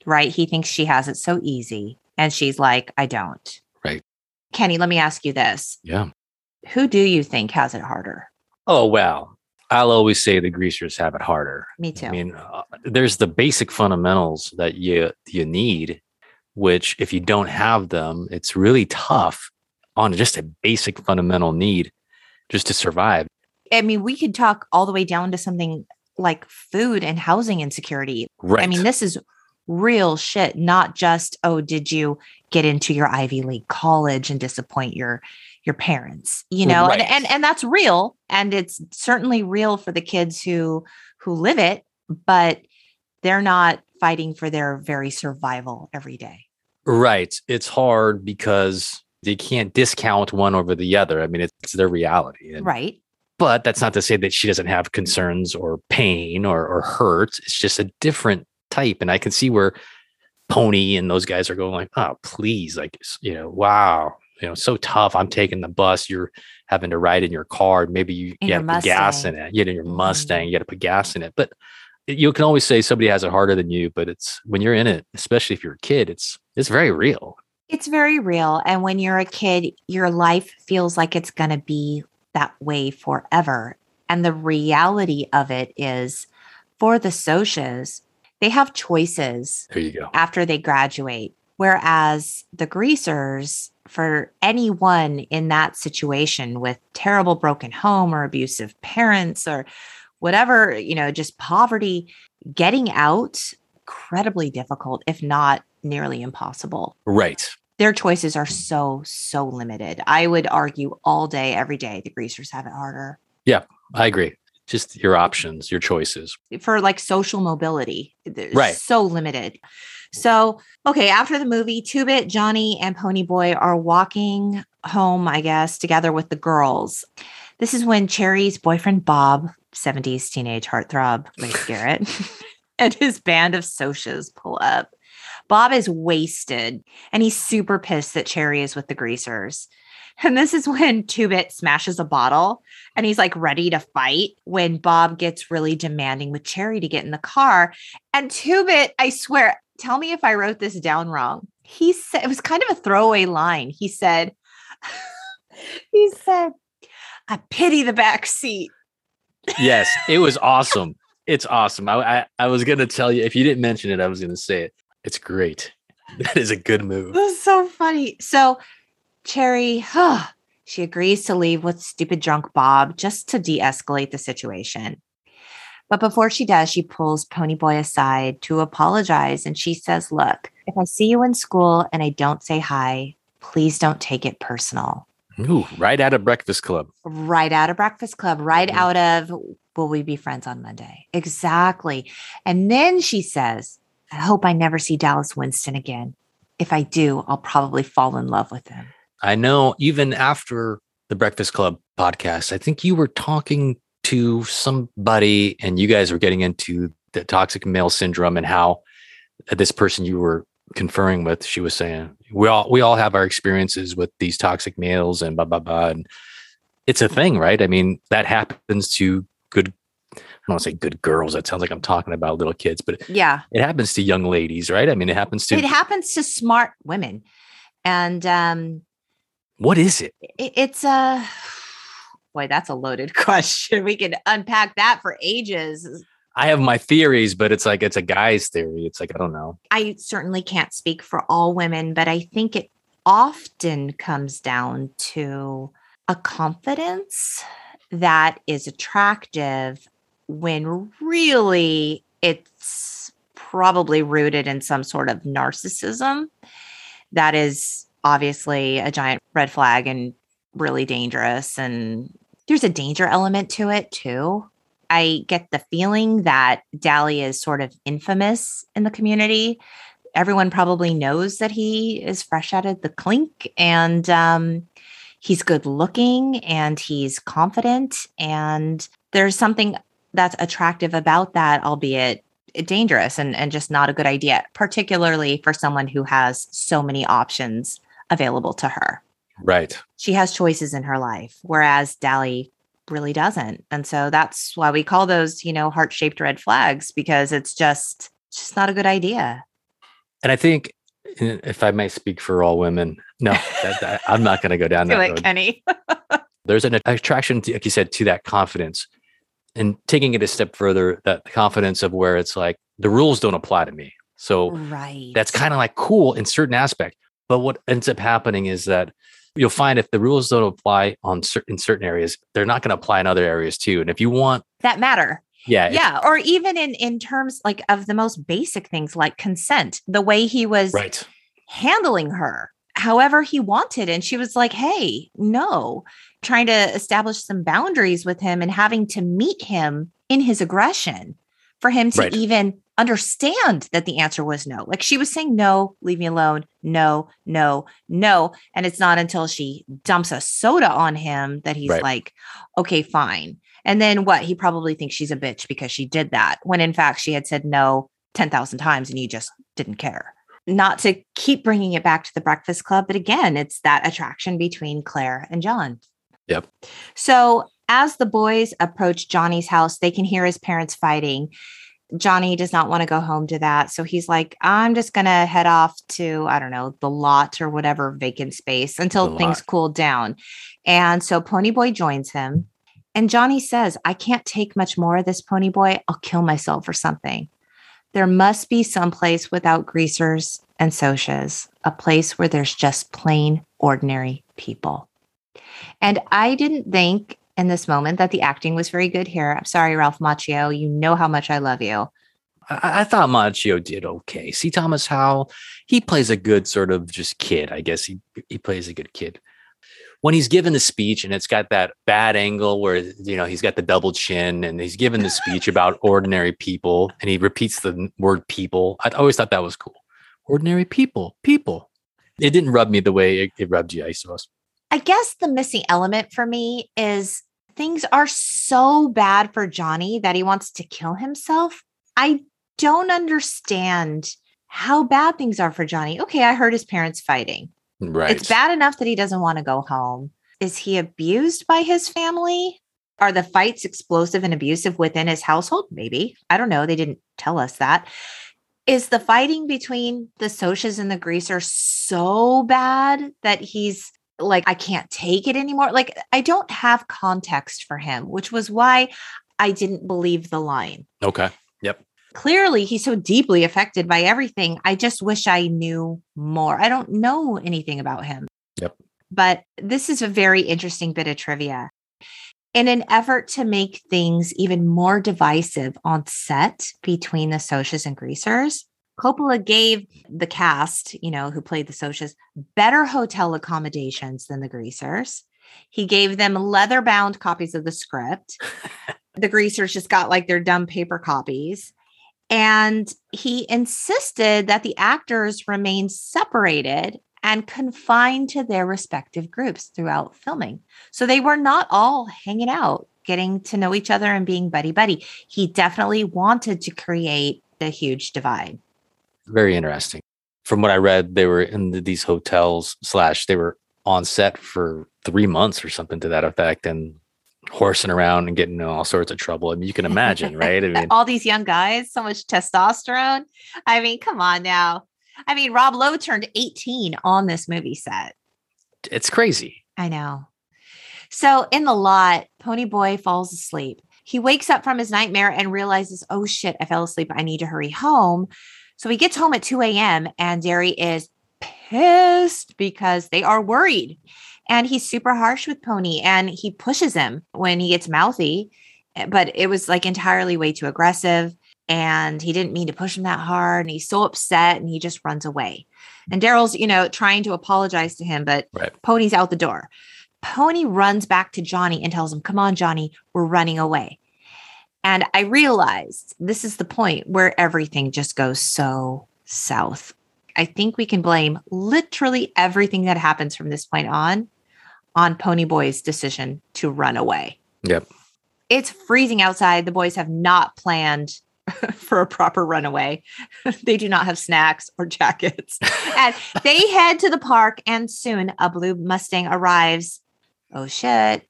right? He thinks she has it so easy. And she's like, I don't. Right. Kenny, let me ask you this. Yeah. Who do you think has it harder? Oh, well, I'll always say the greasers have it harder. Me too. I mean, uh, there's the basic fundamentals that you you need, which if you don't have them, it's really tough on just a basic fundamental need just to survive. I mean, we could talk all the way down to something like food and housing insecurity. Right. I mean, this is real shit, not just, oh, did you get into your Ivy League college and disappoint your your parents, you know? Right. And, and and that's real. And it's certainly real for the kids who who live it, but they're not fighting for their very survival every day. Right. It's hard because they can't discount one over the other. I mean, it's their reality. And, right. But that's not to say that she doesn't have concerns or pain or, or hurt. It's just a different type. And I can see where Pony and those guys are going like, oh, please, like, you know, wow, you know, so tough. I'm taking the bus. You're having to ride in your car. Maybe you, you have to put gas in it. You know, your Mustang, mm-hmm. you got to put gas in it. But you can always say somebody has it harder than you, but it's when you're in it, especially if you're a kid, it's it's very real. It's very real. And when you're a kid, your life feels like it's going to be that way forever. And the reality of it is for the Socs, they have choices there you go. after they graduate. Whereas the greasers, for anyone in that situation with terrible broken home or abusive parents or whatever, you know, just poverty, getting out incredibly difficult, if not nearly impossible. Right. Their choices are so, so limited. I would argue all day, every day, the greasers have it harder. Yeah, I agree. Just your options, your choices. For like social mobility, right. so limited. So, okay, after the movie, Two Bit, Johnny, and Ponyboy are walking home, I guess, together with the girls. This is when Cherry's boyfriend, Bob, 70s teenage heartthrob, Leif <laughs> Garrett, <laughs> and his band of Socs pull up. Bob is wasted and he's super pissed that Cherry is with the greasers. And this is when Two Bit smashes a bottle and he's like ready to fight when Bob gets really demanding with Cherry to get in the car. And Two Bit, I swear, tell me if I wrote this down wrong. He said it was kind of a throwaway line. He said, <laughs> he said, I pity the back seat. yes, it was <laughs> awesome. It's awesome. I, I, I was gonna tell you if you didn't mention it, I was gonna say it. It's great. <laughs> That is a good move. That's so funny. So Cherry, huh, she agrees to leave with stupid drunk Bob just to de escalate the situation. But before she does, she pulls Ponyboy aside to apologize. And she says, Look, if I see you in school and I don't say hi, please don't take it personal. Ooh, right out of Breakfast Club. Right out of Breakfast Club, right mm-hmm. out of Will We Be Friends on Monday? Exactly. And then she says, I hope I never see Dallas Winston again. If I do, I'll probably fall in love with him. I know even after the Breakfast Club podcast, I think you were talking to somebody and you guys were getting into the toxic male syndrome and how this person you were conferring with, she was saying, we all we all have our experiences with these toxic males and blah blah blah. And it's a thing, right? I mean, that happens to good I don't want to say good girls. That sounds like I'm talking about little kids, but yeah, it happens to young ladies, right? I mean, it happens to it happens to smart women, and um, what is it? it it's a <sighs> boy. That's a loaded <laughs> question. We can unpack that for ages. I have my theories, but it's like it's a guy's theory. It's like I don't know. I certainly can't speak for all women, but I think it often comes down to a confidence that is attractive when really it's probably rooted in some sort of narcissism that is obviously a giant red flag and really dangerous. And there's a danger element to it too. I get the feeling that Dally is sort of infamous in the community. Everyone probably knows that he is fresh out of the clink and um, he's good looking and he's confident. And there's something that's attractive about that, albeit dangerous and, and just not a good idea, particularly for someone who has so many options available to her. Right. She has choices in her life, whereas Dally really doesn't. And so that's why we call those, you know, heart-shaped red flags because it's just just not a good idea. And I think if I may speak for all women, no, that, that, I'm not going to go down <laughs> Do that it, road. Kenny. <laughs> There's an attraction, to, like you said, to that confidence, and taking it a step further, that confidence of where it's like the rules don't apply to me. So right. that's kind of like cool in certain aspect. But what ends up happening is that you'll find if the rules don't apply on certain in certain areas, they're not going to apply in other areas too. And if you want, that matter. yeah, Yeah. Or even in in terms like of the most basic things like consent, the way he was right, handling her however he wanted. And she was like, hey, no, trying to establish some boundaries with him and having to meet him in his aggression for him to Right. even understand that the answer was no. Like she was saying, no, leave me alone. No, no, no. And it's not until she dumps a soda on him that he's Right. like, okay, fine. And then what? He probably thinks she's a bitch because she did that when in fact she had said no 10,000 times and he just didn't care not to keep bringing it back to the breakfast club but again it's that attraction between claire and john Yep. so as the boys approach johnny's house they can hear his parents fighting johnny does not want to go home to that. So he's like i'm just going to head off to i don't know the lot or whatever vacant space until The things lot. cool down. And so pony boy joins him. And johnny says i can't take much more of this pony boy. I'll kill myself or something. There must be some place without greasers and socs, a place where there's just plain, ordinary people. And I didn't think in this moment that the acting was very good here. I'm sorry, Ralph Macchio. You know how much I love you. I, I thought Macchio did okay. C. Thomas Howell, he plays a good sort of just kid. I guess he he plays a good kid. When he's given the speech and it's got that bad angle where you know he's got the double chin and he's given the speech about <laughs> ordinary people and he repeats the word people. I always thought that was cool. Ordinary people, people. It didn't rub me the way it, it rubbed you, I suppose. I guess the missing element for me is things are so bad for Johnny that he wants to kill himself. I don't understand how bad things are for Johnny. Okay, I heard his parents fighting. Right. It's bad enough that he doesn't want to go home. Is he abused by his family? Are the fights explosive and abusive within his household? Maybe. I don't know. They didn't tell us that. Is the fighting between the Socs and the Greaser so bad that he's like, I can't take it anymore? Like, I don't have context for him, which was why I didn't believe the line Okay. Yep. clearly he's so deeply affected by everything. I just wish I knew more. I don't know anything about him. Yep. But this is a very interesting bit of trivia. In an effort to make things even more divisive on set between the Socs and Greasers, Coppola gave the cast, you know, who played the Socs, better hotel accommodations than the Greasers. He gave them leather bound copies of the script. <laughs> the Greasers just got like their dumb paper copies. And he insisted that the actors remain separated and confined to their respective groups throughout filming. So they were not all hanging out, getting to know each other and being buddy buddy. He definitely wanted to create a huge divide. Very interesting. From what I read, they were in the, these hotels slash they were on set for three months or something to that effect and horsing around and getting in all sorts of trouble. I mean, you can imagine, right? I <laughs> mean, all these young guys, so much testosterone. I mean, come on now. I mean, Rob Lowe turned 18 on this movie set. it's crazy. I know. So in the lot, Pony Boy falls asleep. He wakes up from his nightmare and realizes, oh shit, I fell asleep. I need to hurry home. So he gets home at 2 a.m. and Darry is pissed because they are worried. And he's super harsh with Pony and he pushes him when he gets mouthy, but it was like entirely way too aggressive. and he didn't mean to push him that hard. And he's so upset and he just runs away. And Darry's, you know, trying to apologize to him, but Right. Pony's out the door. Pony runs back to Johnny and tells him, Come on, Johnny, we're running away. And I realized this is the point where everything just goes so south. I think we can blame literally everything that happens from this point on on Pony Boy's decision to run away. Yep. It's freezing outside. The boys have not planned <laughs> for a proper runaway. <laughs> they do not have snacks or jackets. <laughs> and they head to the park, and soon a blue Mustang arrives. Oh shit,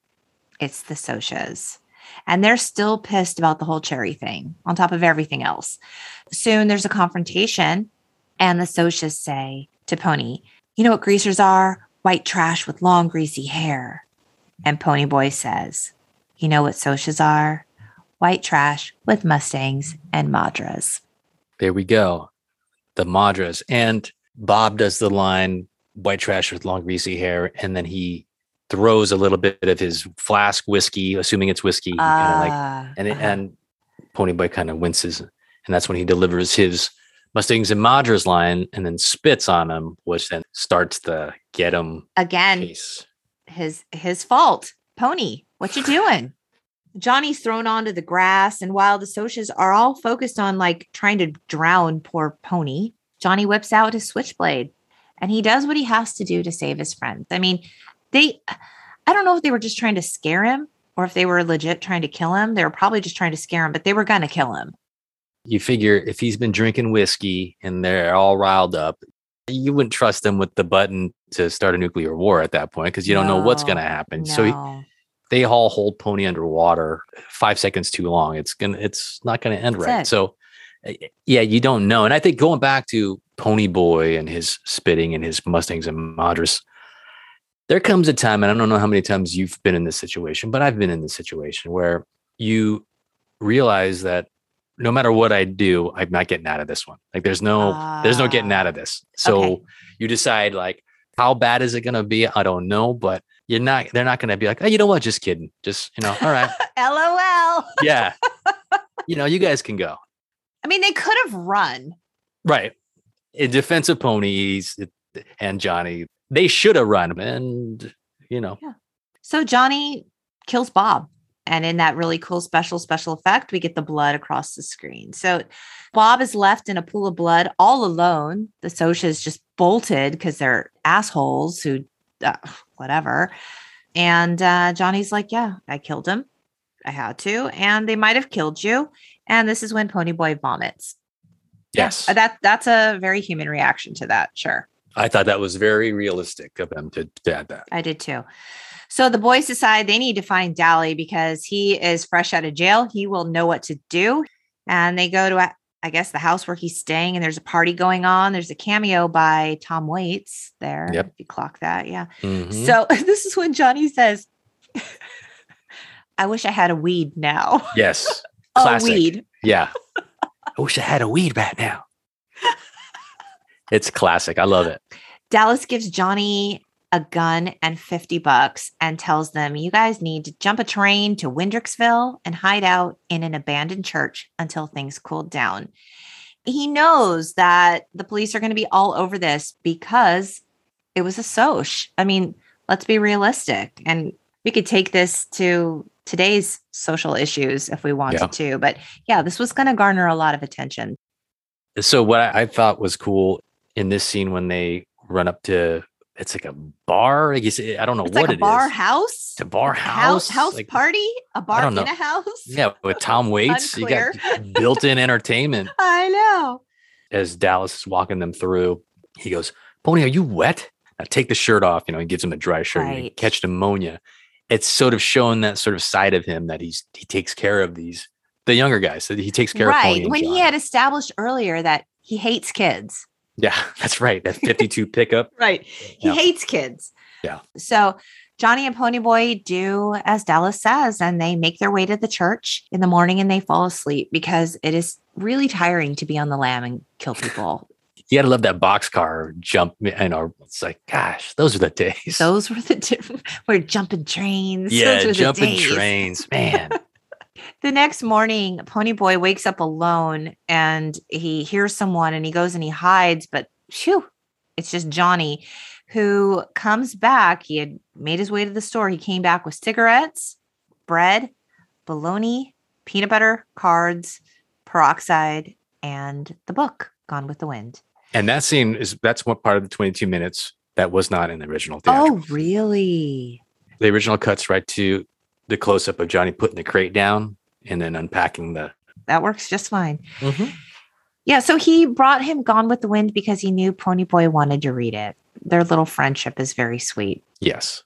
it's the Socs. And they're still pissed about the whole cherry thing on top of everything else. Soon there's a confrontation, and the Socs say to Pony, You know what greasers are? White trash with long, greasy hair. And Pony Boy says, You know what Socs are? White trash with Mustangs and Madras. There we go. The Madras. And Bob does the line white trash with long greasy hair. And then he throws a little bit of his flask whiskey, assuming it's whiskey. kinda like, Ah, and, uh-huh. and Ponyboy kind of winces. And that's when he delivers his Mustangs and Madras line and then spits on him, which then starts the get him again, case. his his fault. Pony, what you doing? Johnny's thrown onto the grass, and while the Socs are all focused on like trying to drown poor Pony, Johnny whips out his switchblade and he does what he has to do to save his friends. I mean, they I don't know if they were just trying to scare him or if they were legit trying to kill him. They were probably just trying to scare him, but they were gonna kill him. You figure if he's been drinking whiskey and they're all riled up, you wouldn't trust them with the button to start a nuclear war at that point because you don't know what's going to No, happen. So he, they all hold Pony underwater five seconds too long. It's gonna, it's not going to end That's right. it. So, uh, yeah, you don't know. And I think going back to Pony Boy and his spitting and his Mustangs and Madras, there comes a time, and I don't know how many times you've been in this situation, but I've been in this situation where you realize that no matter what I do, I'm not getting out of this one. Like there's no, there's no getting out of Ah, this. So okay. you decide like, how bad is it going to be? I don't know, but you're not, they're not going to be like, oh, you know what? Just kidding. Just, you know, all right. <laughs> LOL. yeah. <laughs> You know, you guys can go. I mean, they could have run. Right. In defense of ponies and Johnny, they should have run. And, you know, So Johnny kills Bob. And in that really cool special, special effect, we get the blood across the screen. So Bob is left in a pool of blood all alone. The Socs just bolted because they're assholes who, uh, whatever. And uh, Johnny's like, Yeah, I killed him. I had to. And they might have killed you. And this is when Ponyboy vomits. Yeah, yes. that that's a very human reaction to that. Sure. I thought that was very realistic of them to, to add that. I did too. So the boys decide they need to find Dally because he is fresh out of jail. He will know what to do. And they go to, I guess, the house where he's staying, and there's a party going on. There's a cameo by Tom Waits there. Yep. If you clock that. Yeah. Mhm. So <laughs> this is when Johnny says, I wish I had a weed now. yes. <laughs> A weed. Yeah. <laughs> I wish I had a weed right now. It's classic. I love it. Dallas gives Johnny a gun and 50 bucks and tells them, You guys need to jump a train to Windrixville and hide out in an abandoned church until things cool down. He knows that the police are going to be all over this because it was a Soc. I mean, let's be realistic. And we could take this to today's social issues if we wanted Yeah. to. But yeah, this was going to garner a lot of attention. So what I, I thought was cool in this scene when they run up to it's like a bar. I guess eh, I don't know It's what like a it bar is. house. A bar house house, house like- party a bar in a house Yeah, with Tom <laughs> Waits, you got built-in <laughs> entertainment. i know As Dallas is walking them through, he goes, "Pony, are you wet? Now take the shirt off." You know, he gives him a dry shirt. and Right. catch pneumonia. It's sort of showing that sort of side of him that he's he takes care of these the younger guys. That he takes care of right and when he had established earlier that he hates kids Yeah, <laughs> that's right. That 52 pickup. <laughs> right he Yeah. hates kids Yeah. so johnny and ponyboy do as dallas says and they make their way to the church in the morning and they fall asleep because it is really tiring to be on the lam and kill people <laughs> You gotta love that boxcar jump. You know, it's like, gosh, those are the days. those were the different we're jumping trains yeah, Those were the jumping trains, man. The next morning, Ponyboy wakes up alone and he hears someone and he goes and he hides, but phew, it's just Johnny who comes back. He had made his way to the store. He came back with cigarettes, bread, bologna, peanut butter, cards, peroxide, and the book Gone with the Wind. And that scene is that's what part of the 22 minutes that was not in the original. theatrical. Oh, really? The original cuts right to the close up of Johnny putting the crate down and then unpacking the. That works just fine. Mm-hmm. Yeah, so he brought him Gone with the Wind because he knew Ponyboy wanted to read it. Their little friendship is very sweet. Yes.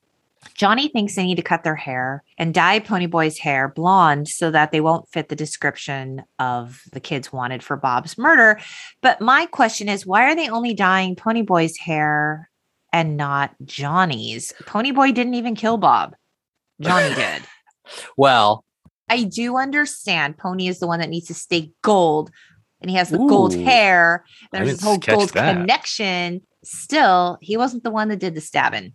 Johnny thinks they need to cut their hair and dye Ponyboy's hair blonde so that they won't fit the description of the kids wanted for Bob's murder. But my question is why are they only dyeing Ponyboy's hair and not Johnny's? Ponyboy didn't even kill Bob. Johnny did. <laughs> Well, I do understand Pony is the one that needs to stay gold and he has the gold hair. There's this whole gold that. connection. Still, he wasn't the one that did the stabbing.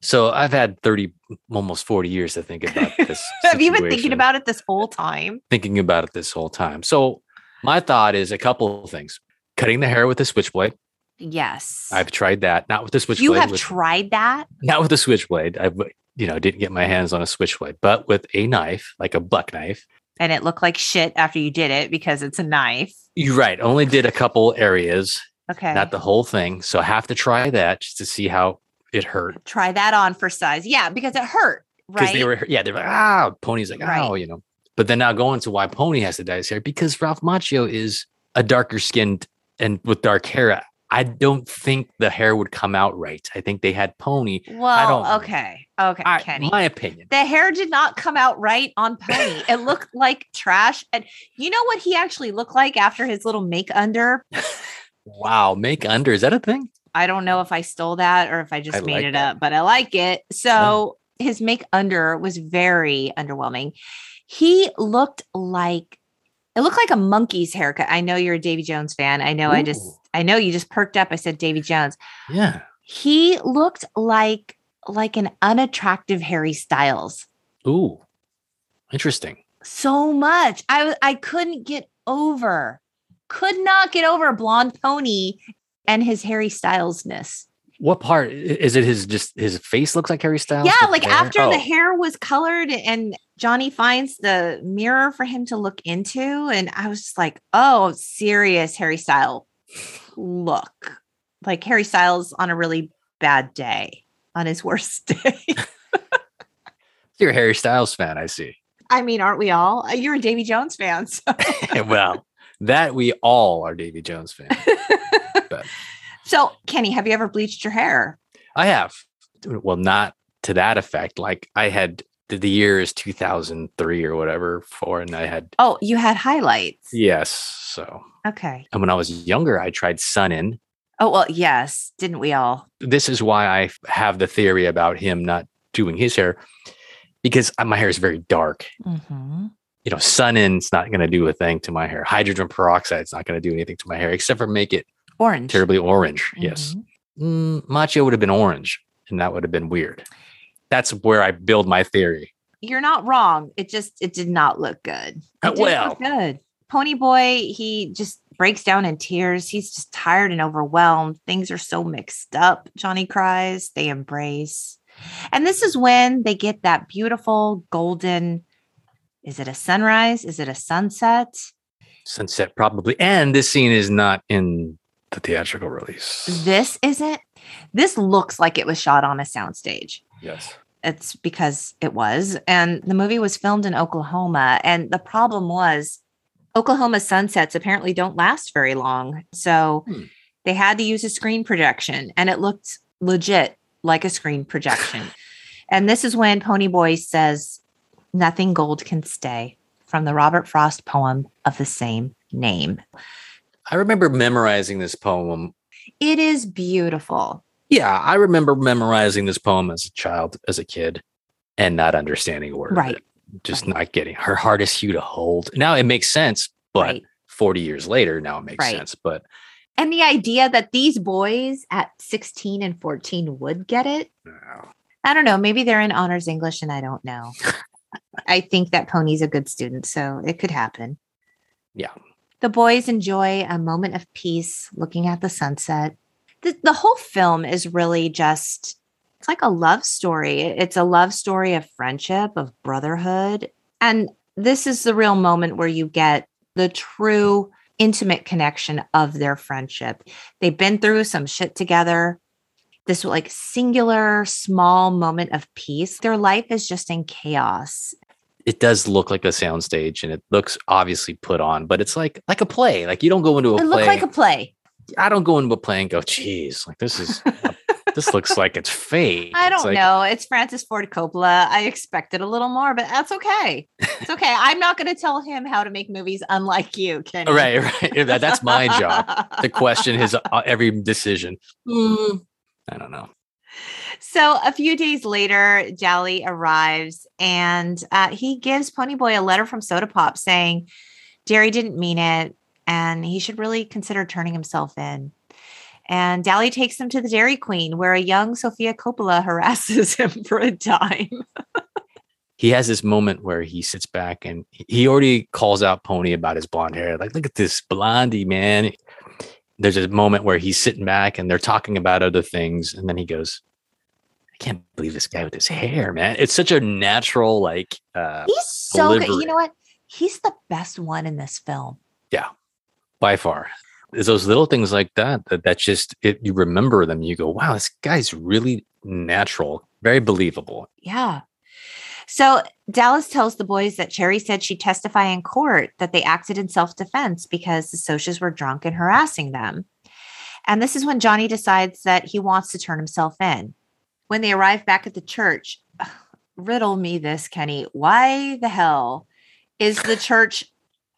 so I've had 30, almost 40 years to think about <laughs> this. Have you been thinking about it this whole time? thinking about it this whole time. So my thought is a couple of things. Cutting the hair with a switchblade. Yes. I've tried that. Not with the switchblade. you have with, tried that? not with the switchblade. I you know didn't get my hands on a switchblade, but with a knife, like a buck knife. And it looked like shit after you did it because it's a knife. You're right. Only did a couple areas, Okay. not the whole thing. So I have to try that just to see how it hurt. Try that on for size. Yeah, because it hurt. Because Right. they were yeah, they're like, ah, Pony's like, Right. oh, you know. But then now going to why Pony has to dye his hair, because Ralph Macchio is a darker skinned and with dark hair. I don't think the hair would come out right. I think they had Pony. well, don't- okay. Okay, I- Kenny. my opinion. the hair did not come out right on Pony. it <laughs> looked like trash. And you know what he actually looked like after his little make under? Wow, make under is that a thing? I don't know if I stole that or if I just I made like it that. up, but I like it. So his make under was very underwhelming. He looked like it looked like a monkey's haircut. I know you're a Davy Jones fan. I know I just I know you just perked up. I said Davy Jones. Yeah. He looked like like an unattractive Harry Styles. Ooh, interesting. So much. I I couldn't get over. Could not get over blonde pony and his Harry Stylesness. What part is it? His just his face looks like Harry Styles. Yeah, like hair? after Oh, the hair was colored and Johnny finds the mirror for him to look into. And I was just like, oh, serious Harry Style look. Like Harry Styles on a really bad day, on his worst <laughs> day. <laughs> you're a Harry Styles fan. I see. I mean, aren't we all? Uh, You're a Davy Jones fan. So. <laughs> well, that we all are Davy Jones fans. So, Kenny, have you ever bleached your hair? I have. Well, not to that effect. Like I had the, year is 2003 or whatever, four, and I had Oh, you had highlights. yes. So, Okay. and when I was younger, I tried Sun-In. Oh, well, yes. Didn't we all? This is why I have the theory about him not doing his hair because my hair is very dark. Mm-hmm. You know, Sun-In's not going to do a thing to my hair. Hydrogen peroxide is not going to do anything to my hair except for make it Orange. terribly orange. Yes. Mhm. Mm, Macchio would have been orange, and that would have been weird. That's where I build my theory. You're not wrong. It just it did not look good. It Uh, well. look good. Pony Boy, he just breaks down in tears. He's just tired and overwhelmed. Things are so mixed up. Johnny cries. They embrace. And this is when they get that beautiful golden. Is it a sunrise? Is it a sunset? Sunset probably, and this scene is not in the theatrical release. This isn't. This looks like it was shot on a soundstage. yes. it's because it was. And the movie was filmed in Oklahoma. And the problem was Oklahoma sunsets apparently don't last very long. So Hmm. they had to use a screen projection and it looked legit like a screen <laughs> projection. and this is when Ponyboy says, Nothing gold can stay from the Robert Frost poem of the same name. I remember memorizing this poem. It is beautiful. Yeah, I remember memorizing this poem as a child, as a kid, and not understanding a word. Right. Just Right. not getting her hardest hue to hold. Now it makes sense, but Right. 40 years later, now it makes Right. sense. But And the idea that these boys at 16 and 14 would get it uh, I don't know. Maybe they're in honors English and I don't know. <laughs> I think that Pony's a good student, so it could happen. Yeah. The boys enjoy a moment of peace looking at the sunset. The, the whole film is really just, it's like a love story. It's a love story of friendship, of brotherhood. And this is the real moment where you get the true intimate connection of their friendship. They've been through some shit together. This like singular small moment of peace. Their life is just in chaos. It does look like a soundstage and it looks obviously put on, but it's like like a play. Like you don't go into a It play. looked like a play. I don't go into a play and go, geez, like this is <laughs> this looks like it's fake. I don't like, know. It's Francis Ford Coppola. I expected a little more, but that's okay. It's okay. I'm not going to tell him how to make movies unlike you, Kenny. Right, right. That- That's my job to question his uh, every decision. <laughs> Mm. I don't know. So a few days later, Dally arrives and uh, he gives Ponyboy a letter from Soda Pop saying Darry didn't mean it and he should really consider turning himself in. And Dally takes him to the Dairy Queen, where a young Sofia Coppola <laughs> harasses him for a dime. He has this moment where he sits back and he already calls out Pony about his blonde hair. Like, look at this blondie, man. There's a moment where he's sitting back and they're talking about other things. And then he goes, I can't believe this guy with his hair, man. It's such a natural, like, uh, He's so good. You know what? He's the best one in this film. Yeah, by far. It's those little things like that that, that just it, you remember them. You go, wow, this guy's really natural, very believable. Yeah. So Dallas tells the boys that Cherry said she'd testify in court that they acted in self defense because the Socs were drunk and harassing them. And this is when Johnny decides that he wants to turn himself in. When they arrive back at the church, <sighs> riddle me this, Kenny. Why the hell is the church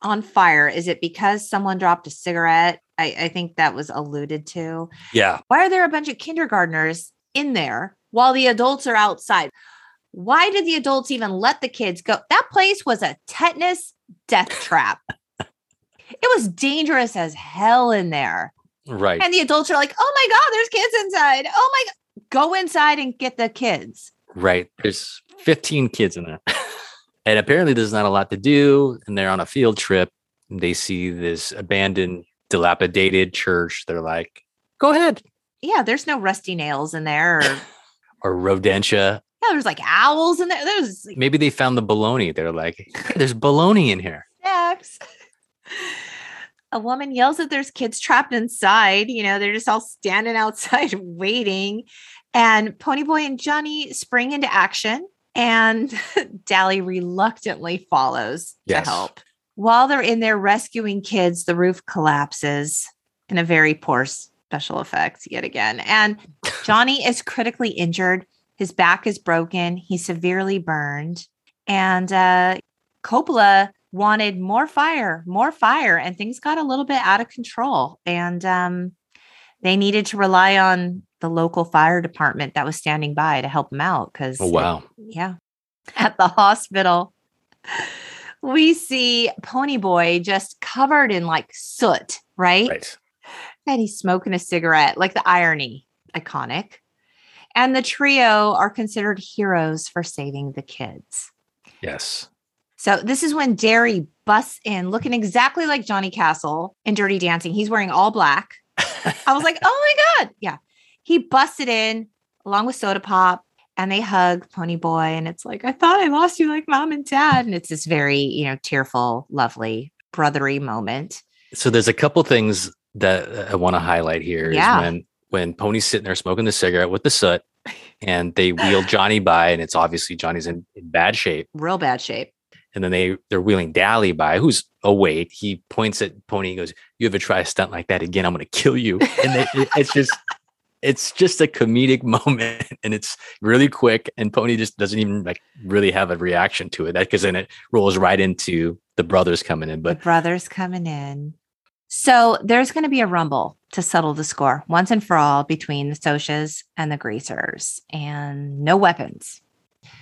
on fire? Is it because someone dropped a cigarette? I, I think that was alluded to Yeah, why are there a bunch of kindergartners in there while the adults are outside? Why did the adults even let the kids go? That place was a tetanus death trap. it was dangerous as hell in there. right. And the adults are like, oh my God, there's kids inside. Oh my God. Go inside and get the kids. Right. There's 15 kids in there. <laughs> and apparently there's not a lot to do. And they're on a field trip. And they see this abandoned, dilapidated church. They're like, go ahead. Yeah, there's no rusty nails in there. Or, <laughs> Or rodentia. There's like owls in there. There's like Maybe they found the baloney. They're like, hey, there's baloney in here. snacks. <laughs> A woman yells that there's kids trapped inside. You know, they're just all standing outside <laughs> waiting. And Ponyboy and Johnny spring into action, and <laughs> Dally reluctantly follows Yes. to help. While they're in there rescuing kids, the roof collapses in a very poor special effects yet again. And Johnny is critically injured. His back is broken. He's severely burned. And uh, Coppola wanted more fire, more fire, and things got a little bit out of control. And um, they needed to rely on the local fire department that was standing by to help them out. Because, Oh, wow. yeah. At the hospital, we see Ponyboy just covered in like soot, right? Right. and he's smoking a cigarette, like the irony, iconic. And the trio are considered heroes for saving the kids. Yes. So this is when Darry busts in looking exactly like Johnny Castle in Dirty Dancing. He's wearing all black. I was like, oh my God. Yeah. He busted in along with Soda Pop and they hug Pony Boy. And it's like, I thought I lost you like mom and dad. And it's this very, you know, tearful, lovely, brothery moment. So there's a couple things that I want to highlight here. Yeah. when when Pony's sitting there smoking the cigarette with the soot, and they wheel <laughs> Johnny by, and it's obviously Johnny's in, in bad shape. Real bad shape. And then they they're wheeling Dally by, who's awake. He points at Pony and goes, "You ever try a stunt like that again? I'm going to kill you." And they, it- it's just <laughs> it's just a comedic <laughs> moment, and it's really quick. And Pony just doesn't even like really have a reaction to it. That because then it rolls right into the brothers coming in. but the But brothers coming in. So there's going to be a rumble to settle the score once and for all between the Socs and the Greasers, and no weapons.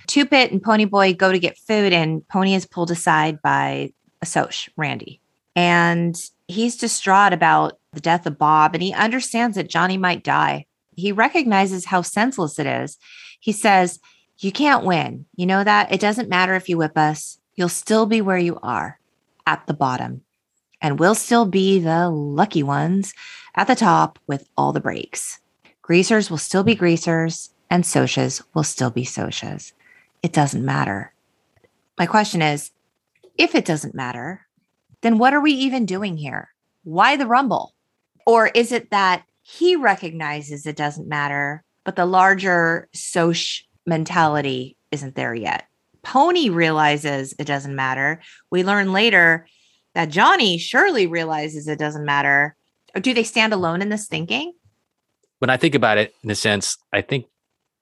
Two Bit and Pony Boy go to get food, and Pony is pulled aside by a Soc, Randy. And he's distraught about the death of Bob, and he understands that Johnny might die. He recognizes how senseless it is. He says, You can't win. You know that? It doesn't matter if you whip us, you'll still be where you are at the bottom. And we'll still be the lucky ones at the top with all the breaks. Greasers will still be greasers, and socs will still be socs. It doesn't matter. My question is if it doesn't matter, then what are we even doing here? Why the rumble? Or is it that he recognizes it doesn't matter, but the larger soc mentality isn't there yet? Pony realizes it doesn't matter. We learn later that Johnny surely realizes it doesn't matter. Or do they stand alone in this thinking? When I think about it, in a sense, I think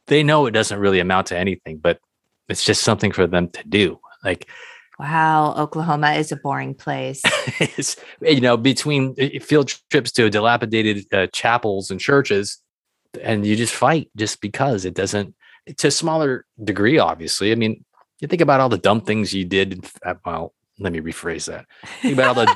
they know it doesn't really amount to anything, but it's just something for them to do. Like, wow, Oklahoma is a boring place. <laughs> you know, between uh, field trips to dilapidated uh, chapels and churches, and you just fight just because it doesn't, to a smaller degree, obviously. I mean, you think about all the dumb things you did. Uh, well, let me rephrase that. <laughs> Think about all the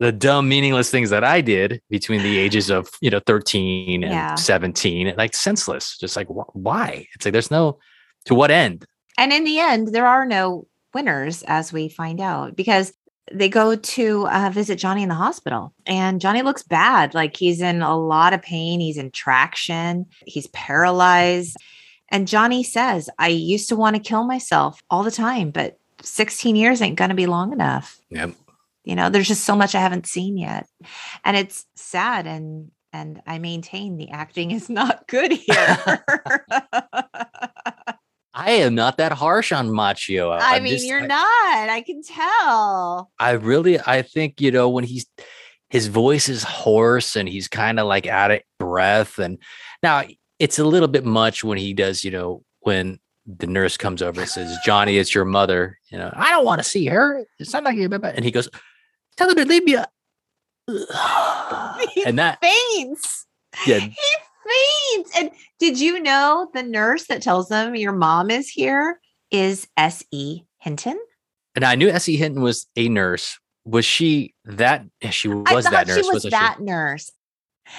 the dumb, meaningless things that I did between the ages of you know 13 and yeah. 17, like senseless. Just like wh- why? It's like there's no to what end. And in the end, there are no winners, as we find out, because they go to uh, visit Johnny in the hospital, and Johnny looks bad. Like he's in a lot of pain. He's in traction. He's paralyzed. And Johnny says, I used to want to kill myself all the time, but 16 years ain't going to be long enough. Yep. You know, there's just so much I haven't seen yet. And it's sad and and I maintain the acting is not <laughs> good here. <laughs> I am not that harsh on Macchio. I I'm mean, just, you're I, not. I can tell. I really I think, you know, when he's his voice is hoarse and he's kind of like out of breath and now it's a little bit much when he does, you know, when the nurse comes over and says, Johnny, it's your mother. You know, I don't want to see her. It's not like you. And he goes, Tell her to leave me. <laughs> and that faints. Yeah. He faints. And did you know the nurse that tells them your mom is here is S.E. Hinton? And I knew S.E. Hinton was a nurse. Was she that? She was that nurse. She was that she? nurse.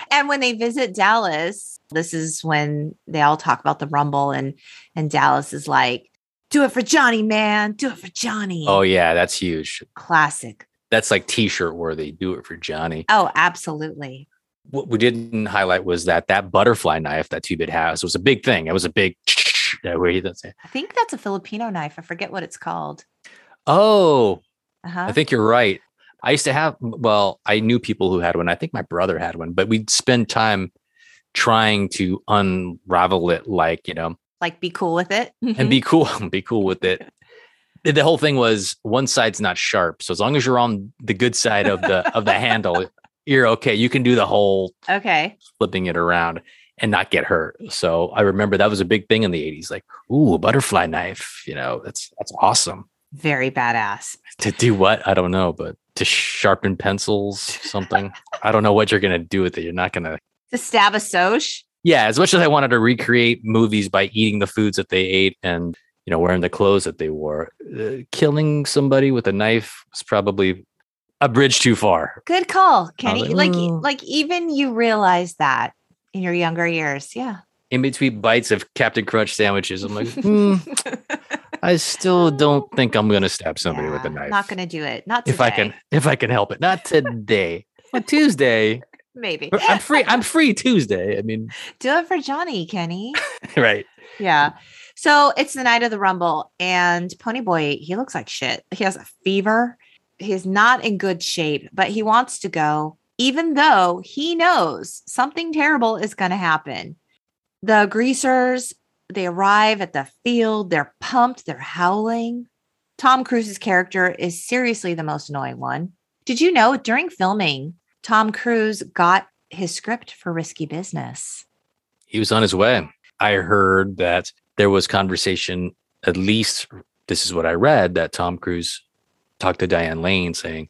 And when they visit Dallas, this is when they all talk about the Rumble, and and Dallas is like, "Do it for Johnny, man! Do it for Johnny!" Oh yeah, that's huge. Classic. That's like T-shirt worthy. Do it for Johnny. Oh, absolutely. What we didn't highlight was that that butterfly knife that Two Bit has was a big thing. It was a big <laughs> where he does it. I think that's a Filipino knife. I forget what it's called. Oh, uh-huh. I think you're right. I used to have, well, I knew people who had one. I think my brother had one, but we'd spend time trying to unravel it, like, you know, like be cool with it and mm-hmm. be cool, <laughs> be cool with it. The whole thing was one side's not sharp. So as long as you're on the good side of the of the handle, you're okay. You can do the whole okay flipping it around and not get hurt. So I remember that was a big thing in the 80s. Like, ooh, a butterfly knife. You know, that's that's awesome. Very badass. To do what? I don't know, but to sharpen pencils, something. I don't know what you're gonna do with it. You're not gonna to stab a soc. Yeah, as much as I wanted to recreate movies by eating the foods that they ate and you know wearing the clothes that they wore, uh, killing somebody with a knife was probably a bridge too far. Good call, Kenny. Like, like, like even you realize that in your younger years, yeah. In between bites of Cap'n Crunch sandwiches, I'm like, <laughs> hmm, I still don't think I'm gonna stab somebody yeah, with a knife. Not gonna do it. Not today. if I can if I can help it. Not today. but Tuesday. Maybe. I'm free. I'm free Tuesday. I mean do it for Johnny, Kenny. <laughs> right. Yeah. So it's the night of the rumble, and Ponyboy, he looks like shit. He has a fever. He's not in good shape, but he wants to go, even though he knows something terrible is going to happen. The greasers they arrive at the field, they're pumped, they're howling. Tom Cruise's character is seriously the most annoying one. Did you know during filming, Tom Cruise got his script for Risky Business? He was on his way. I heard that there was conversation, at least this is what I read, that Tom Cruise talked to Diane Lane saying,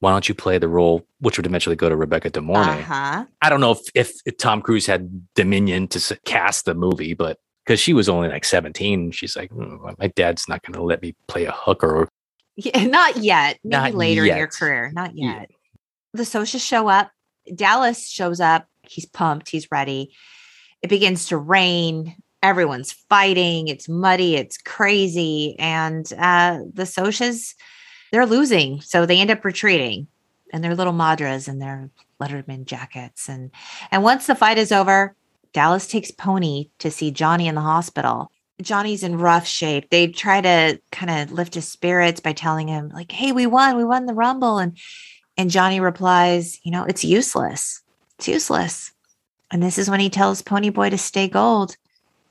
why don't you play the role, which would eventually go to Rebecca De Mornay? Uh-huh. I don't know if, if, if Tom Cruise had dominion to cast the movie, but because she was only like 17. She's like, mm, my dad's not going to let me play a hooker. Yeah, <laughs> not yet. Maybe not later yet. in your career. Not yet. Yeah. The socials show up. Dallas shows up. He's pumped. He's ready. It begins to rain. everyone's fighting. It's muddy, it's crazy. And uh, the Socs, they're losing. So they end up retreating and their little madras and their Letterman jackets. And and once the fight is over, Dallas takes Pony to see Johnny in the hospital. Johnny's in rough shape. They try to kind of lift his spirits by telling him, like, hey, we won, we won the rumble. And and Johnny replies, you know, it's useless. It's useless. And this is when he tells Ponyboy to stay gold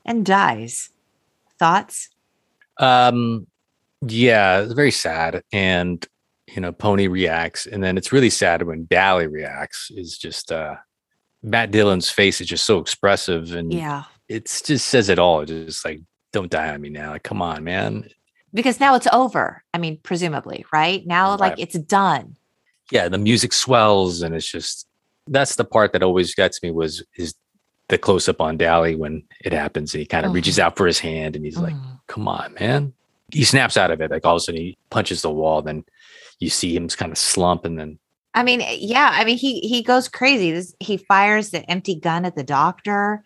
and dies. Thoughts? Um, yeah, it's very sad. And you know, Pony reacts, and then it's really sad when Dally reacts. Is just uh Matt Dillon's face is just so expressive, and Yeah. it just says it all. It's just like, don't die on me now. Like, come on, man. Because now it's over. I mean, presumably, right? Now, like it's done. Yeah, the music swells, and it's just that's the part that always gets me was is the close up on Dally when it happens, and he kind of reaches out for his hand, and he's like, Mm. come on, man. He snaps out of it. Like all of a sudden he punches the wall. Then you see him kind of slump and then I mean, eh, yeah. I mean, he he goes crazy. This, he fires the empty gun at the doctor.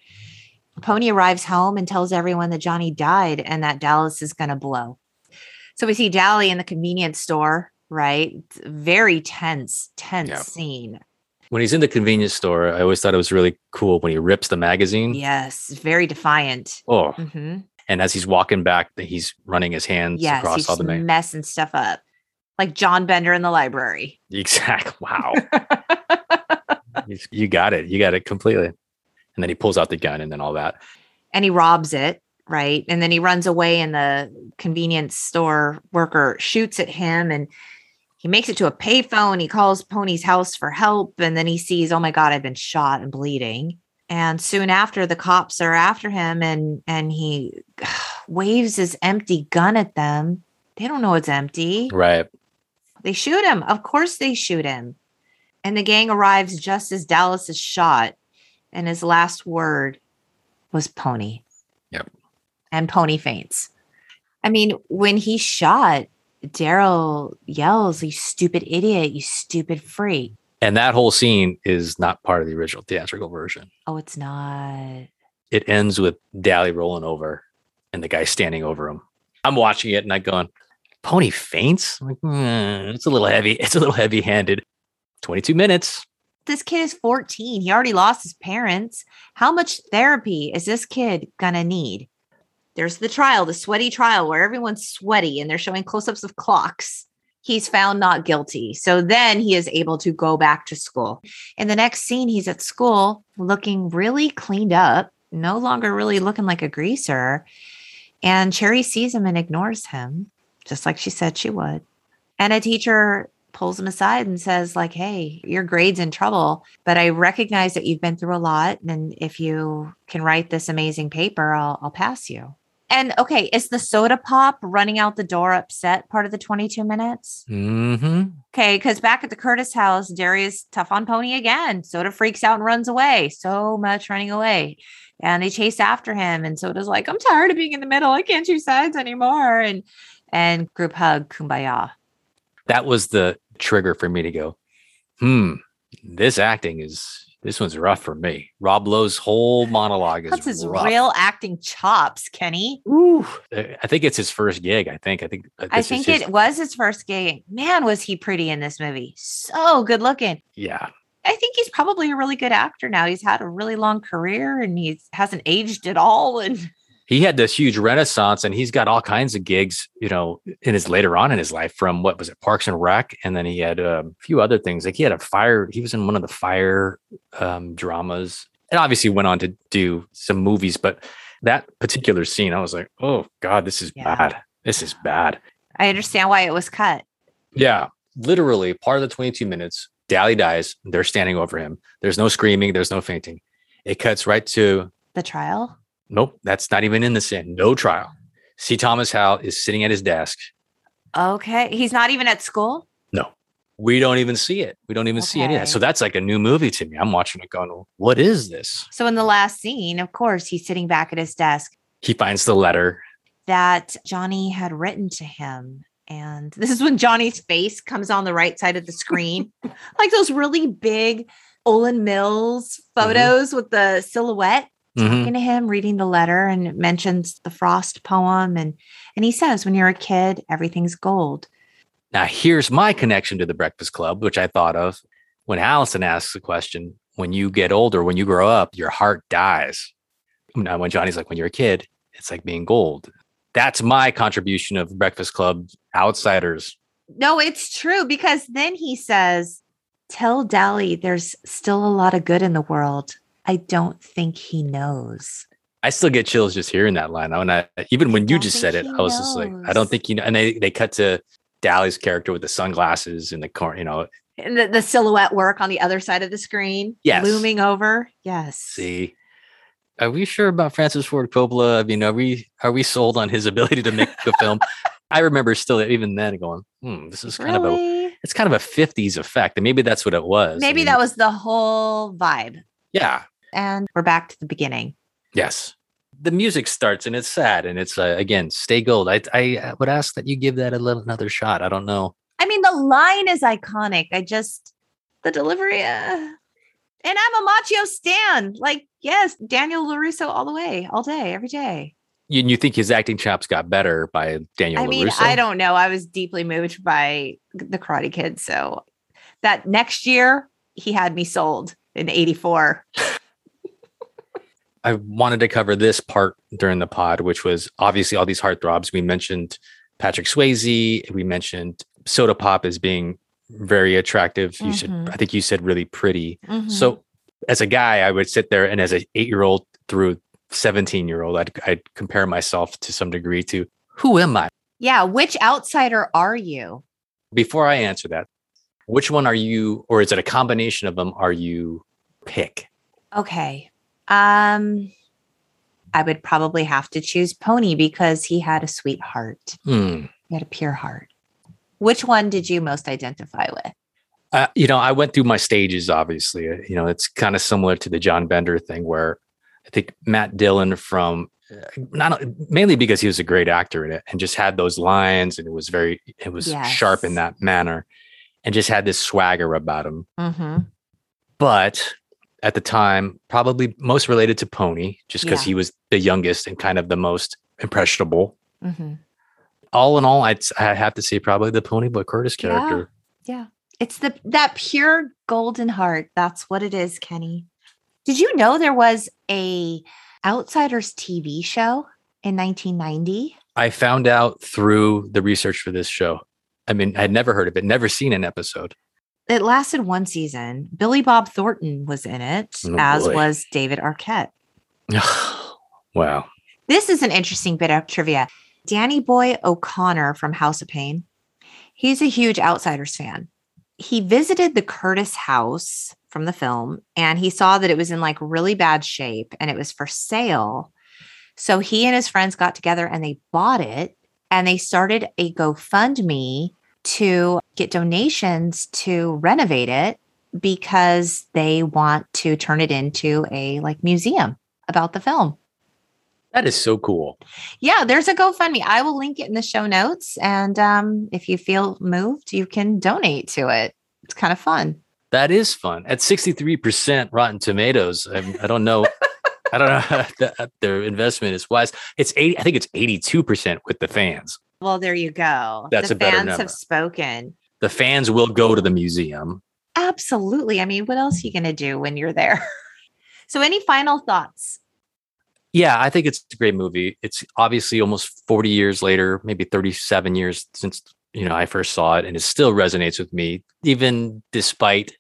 Pony arrives home and tells everyone that Johnny died and that Dallas is going to blow. So we see Dally in the convenience store, right? Very tense, tense Yeah. scene. when he's in the convenience store, I always thought it was really cool when he rips the magazine. Yes, very defiant. Oh, hmm and as he's walking back, he's running his hands Yes, across he's all the mag- messing stuff up, like John Bender in the library. Exact. <laughs> Wow. <laughs> You got it. You got it completely. And then he pulls out the gun and then all that. and he robs it, right? And then he runs away, and the convenience store worker shoots at him, and he makes it to a payphone. He calls Pony's house for help, and then he sees, oh my god, I've been shot and bleeding. And soon after, the cops are after him, and and he <sighs> waves his empty gun at them. They don't know it's empty. Right. They shoot him. Of course, they shoot him. And the gang arrives just as Dallas is shot. And his last word was pony. Yep. And pony faints. I mean, when he's shot, Darry yells, You stupid idiot, you stupid freak. And that whole scene is not part of the original theatrical version. Oh, it's not. It ends with Dally rolling over and the guy standing over him. I'm watching it and I'm going, Pony faints? Like, "Hmm, it's a little heavy. <laughs> It's a little heavy handed. 22 minutes. This kid is 14. He already lost his parents. How much therapy is this kid gonna need? There's the trial, the sweaty trial where everyone's sweaty and they're showing close ups of clocks. He's found not guilty. So then he is able to go back to school. In the next scene, he's at school looking really cleaned up, no longer really looking like a greaser. And Cherry sees him and ignores him, just like she said she would. And a teacher pulls him aside and says like hey your grade's in trouble but i recognize that you've been through a lot and if you can write this amazing paper i'll, I'll pass you. And okay is the soda pop running out the door upset part of the 22 minutes? Hmm okay because back at the curtis house Darry's tough on pony again. Soda freaks out and runs away. So much running away. And they chase after him and soda's like i'm tired of being in the middle. I can't choose sides anymore. And and group hug kumbaya That was the trigger for me to go, hmm, this acting is, this one's rough for me. Rob Lowe's whole monologue is That's his rough. real acting chops, Kenny. Ooh, I think it's his first gig. I think. I think. uh, I think his- it was his first gig. Man, was he pretty in this movie. So good looking. Yeah, I think he's probably a really good actor now. He's had a really long career and he hasn't aged at all. And he had this huge renaissance, and he's got all kinds of gigs. You know, in his later on in his life, from what was it, Parks and Rec, and then he had um, a few other things. Like he had a fire. He was in one of the fire um, dramas, and obviously went on to do some movies. But that particular scene, I was like, oh god, this is Yeah. bad. This is bad. I understand why it was cut. Yeah, literally part of the 22 minutes, Dally dies. They're standing over him. There's no screaming, there's no fainting. It cuts right to The trial. Nope, that's not even in the scene. No trial. C. Thomas Howell is sitting at his desk. Okay. He's not even at school. No, we don't even see it. We don't even see any of that. So that's like a new movie to me. I'm watching it going, what is this? So in the last scene, of course, he's sitting back at his desk He finds the letter. that Johnny had written to him. And <laughs> this is when Johnny's face comes on the right side of the screen, <laughs> like those really big Olan Mills mm-hmm. photos with the silhouette. Talking mm-hmm. to him, reading the letter, and it mentions the Frost poem. And and he says, when you're a kid, everything's gold. Now, here's my connection to the Breakfast Club, which I thought of when Allison asks the question when you get older, when you grow up, your heart dies. Now, when Johnny's like, when you're a kid, it's like being gold. That's my contribution of Breakfast Club outsiders. No, it's true because then he says, Tell Dally there's still a lot of good in the world. I don't think he knows. I still get chills just hearing that line. When I, even when you just said it, I was just like, I don't think you know. And they, they cut to Dally's character with the sunglasses and the car, you know, And the, the silhouette work on the other side of the screen, Yes. looming over. Yes. see. Are we sure about Francis Ford Coppola? I mean, are we are we sold on his ability to make the film? <laughs> I remember still even then going, hmm, this is kind of a it's kind of a 50s effect. And maybe that's what it was. I Maybe mean, that was the whole vibe. yeah. And we're back to the beginning. Yes. The music starts and it's sad and it's uh, again, stay gold. I I would ask that you give that a little another shot. I don't know. I mean, the line is iconic. I just, the delivery, uh, and I'm a Macchio Stan. Like, yes, Daniel LaRusso all the way, all day, every day. You, you think his acting chops got better by Daniel I mean, LaRusso? I don't know. I was deeply moved by the Karate Kid. So that next year, he had me sold in 84. <laughs> I wanted to cover this part during the pod, which was obviously all these heartthrobs. We mentioned Patrick Swayze. We mentioned Soda Pop as being very attractive. You said, Mhm. I think you said really pretty. Mhm. So as a guy, I would sit there and as an eight year old through 17 year old, I'd, I'd compare myself to some degree to who am I? yeah, which outsider are you? Before I answer that, which one are you, or is it a combination of them? Are you pick? Okay. Um, I would probably have to choose Pony because he had a sweet heart. Hmm. He had a pure heart. Which one did you most identify with? Uh, you know, I went through my stages. Obviously, Uh, you know, it's kind of similar to the John Bender thing, where I think Matt Dillon from uh, not mainly because he was a great actor in it and just had those lines and it was very it was sharp in that manner and just had this swagger about him. Mm-hmm. But at the time, probably most related to Pony, just because Yeah. he was the youngest and kind of the most impressionable. Mm-hmm. All in all, I'd I have to say probably the Pony Boy Curtis Yeah. character. Yeah. It's the that pure golden heart. That's what it is, Kenny. Did you know there was a Outsiders TV show in 1990? I found out through the research for this show. I mean, I'd never heard of it, never seen an episode. It lasted one season. Billy Bob Thornton was in it, Oh, as boy. was David Arquette. <sighs> wow. This is an interesting bit of trivia. Danny Boy O'Connor from House of Pain, he's a huge Outsiders fan. He visited the Curtis house from the film and he saw that it was in like really bad shape and it was for sale. So he and his friends got together and they bought it and they started a GoFundMe to get donations to renovate it because they want to turn it into a like museum about the film. That is so cool. Yeah, there's a GoFundMe. I will link it in the show notes. And um, if you feel moved, you can donate to it. It's kind of fun. That is fun. At 63% Rotten Tomatoes, I, I don't know. I don't know <laughs> the, their investment is wise. It's 80, I think it's 82% with the fans. Well, there you go. That's the a better fans number. have spoken. The fans will go to the museum. Absolutely. I mean, what else are you going to do when you're there? <laughs> so, any final thoughts? Yeah, I think it's a great movie. It's obviously almost 40 years later, maybe 37 years since you know I first saw it, and it still resonates with me, even despite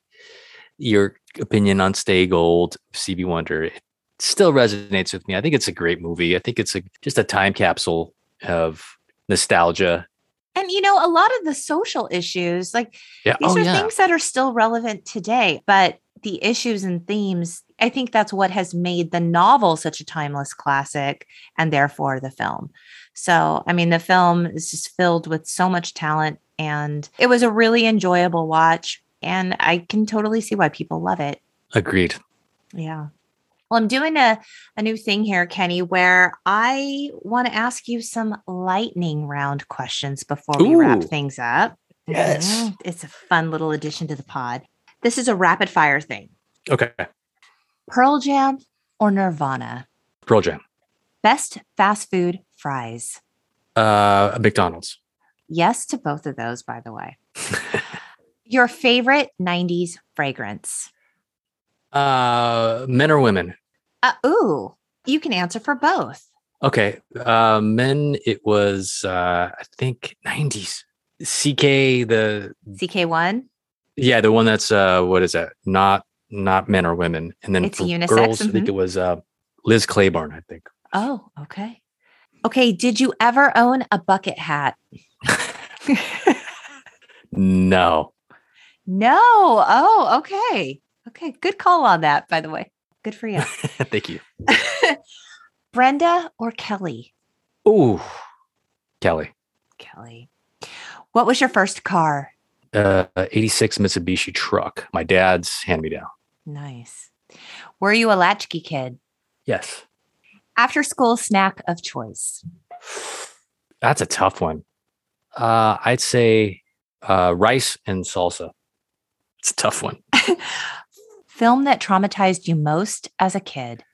your opinion on Stay Gold, CB Wonder. It still resonates with me. I think it's a great movie. I think it's a just a time capsule of nostalgia. And, you know, a lot of the social issues, like Yeah. these oh are yeah. things that are still relevant today, but the issues and themes, I think that's what has made the novel such a timeless classic and therefore the film. So, I mean, the film is just filled with so much talent and it was a really enjoyable watch. And I can totally see why people love it. Agreed. Yeah. Well, I'm doing a, a new thing here, Kenny, where I want to ask you some lightning round questions before we wrap things up. Yes. Mhm. It's a fun little addition to the pod. This is a rapid fire thing. Okay. Pearl Jam, or Nirvana? Pearl Jam. Best fast food fries. Uh, McDonald's. Yes to both of those, by the way. <laughs> Your favorite 90s fragrance? Uh, men or women? Uh, ooh, you can answer for both. Okay. Uh, men, it was, uh, I think 90s. CK, the, CK1? yeah, the one that's, uh, what is that? Not, not men or women. And then It's for unisex, girls, I think mhm. it was, uh, Liz Claiborne, I think. Oh, okay. Okay. Did you ever own a bucket hat? <laughs> No. <laughs> no. Oh, okay. Okay. Good call on that, by the way. Good for you. <laughs> Thank you. <laughs> Brenda or Kelly? Ooh, Kelly. Kelly. What was your first car? Uh, 86 Mitsubishi truck. My dad's hand me down. Nice. Were you a latchkey kid? Yes. After school snack of choice. That's a tough one. Uh, I'd say uh, rice and salsa. It's a tough one. <laughs> Film that traumatized you most as a kid.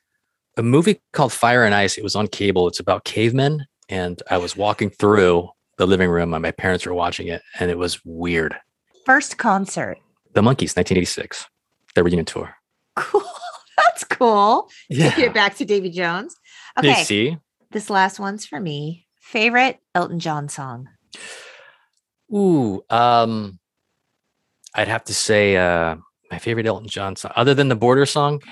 A movie called Fire and Ice. It was on cable. It's about cavemen. And I was walking through the living room and my parents were watching it. And it was weird. First concert. The Monkees, 1986, the reunion tour. Cool. <laughs> That's cool. Yeah. Get back to Davy Jones. You Okay. see? This last one's for me. Favorite Elton John song. Ooh, um, I'd have to say uh, my favorite Elton John song, other than the Border song.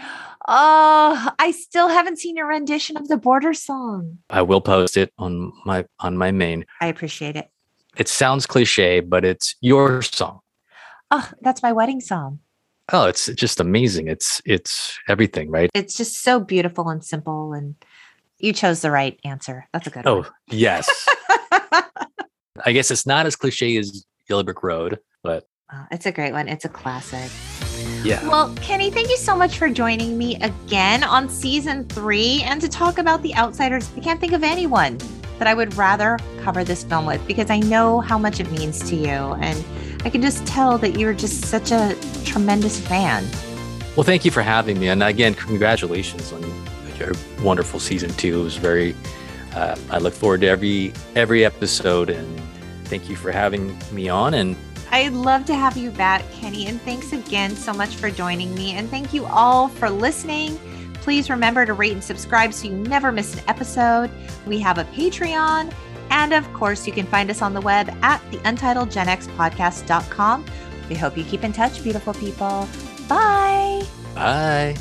Oh, I still haven't seen your rendition of the Border song. I will post it on my on my main. I appreciate it. It sounds cliche, but it's your song. Oh, that's my wedding song. Oh, it's just amazing. It's it's everything, right? It's just so beautiful and simple. And you chose the right answer. That's a good Oh, one. yes. <laughs> I guess it's not as cliche as Yellow Brick Road, but Oh, it's a great one. It's a classic. Yeah. Well, Kenny, thank you so much for joining me again on season three and to talk about The Outsiders. I can't think of anyone that I would rather cover this film with because I know how much it means to you. And I can just tell that you're just such a tremendous fan. Well, thank you for having me, and again, congratulations on your wonderful season two. It was very. Uh, I look forward to every every episode, and thank you for having me on. And I'd love to have you back, Kenny. And thanks again so much for joining me. And thank you all for listening. Please remember to rate and subscribe so you never miss an episode. We have a Patreon. And of course, you can find us on the web at the untitledgenxpodcast.com. We hope you keep in touch, beautiful people. Bye. bye.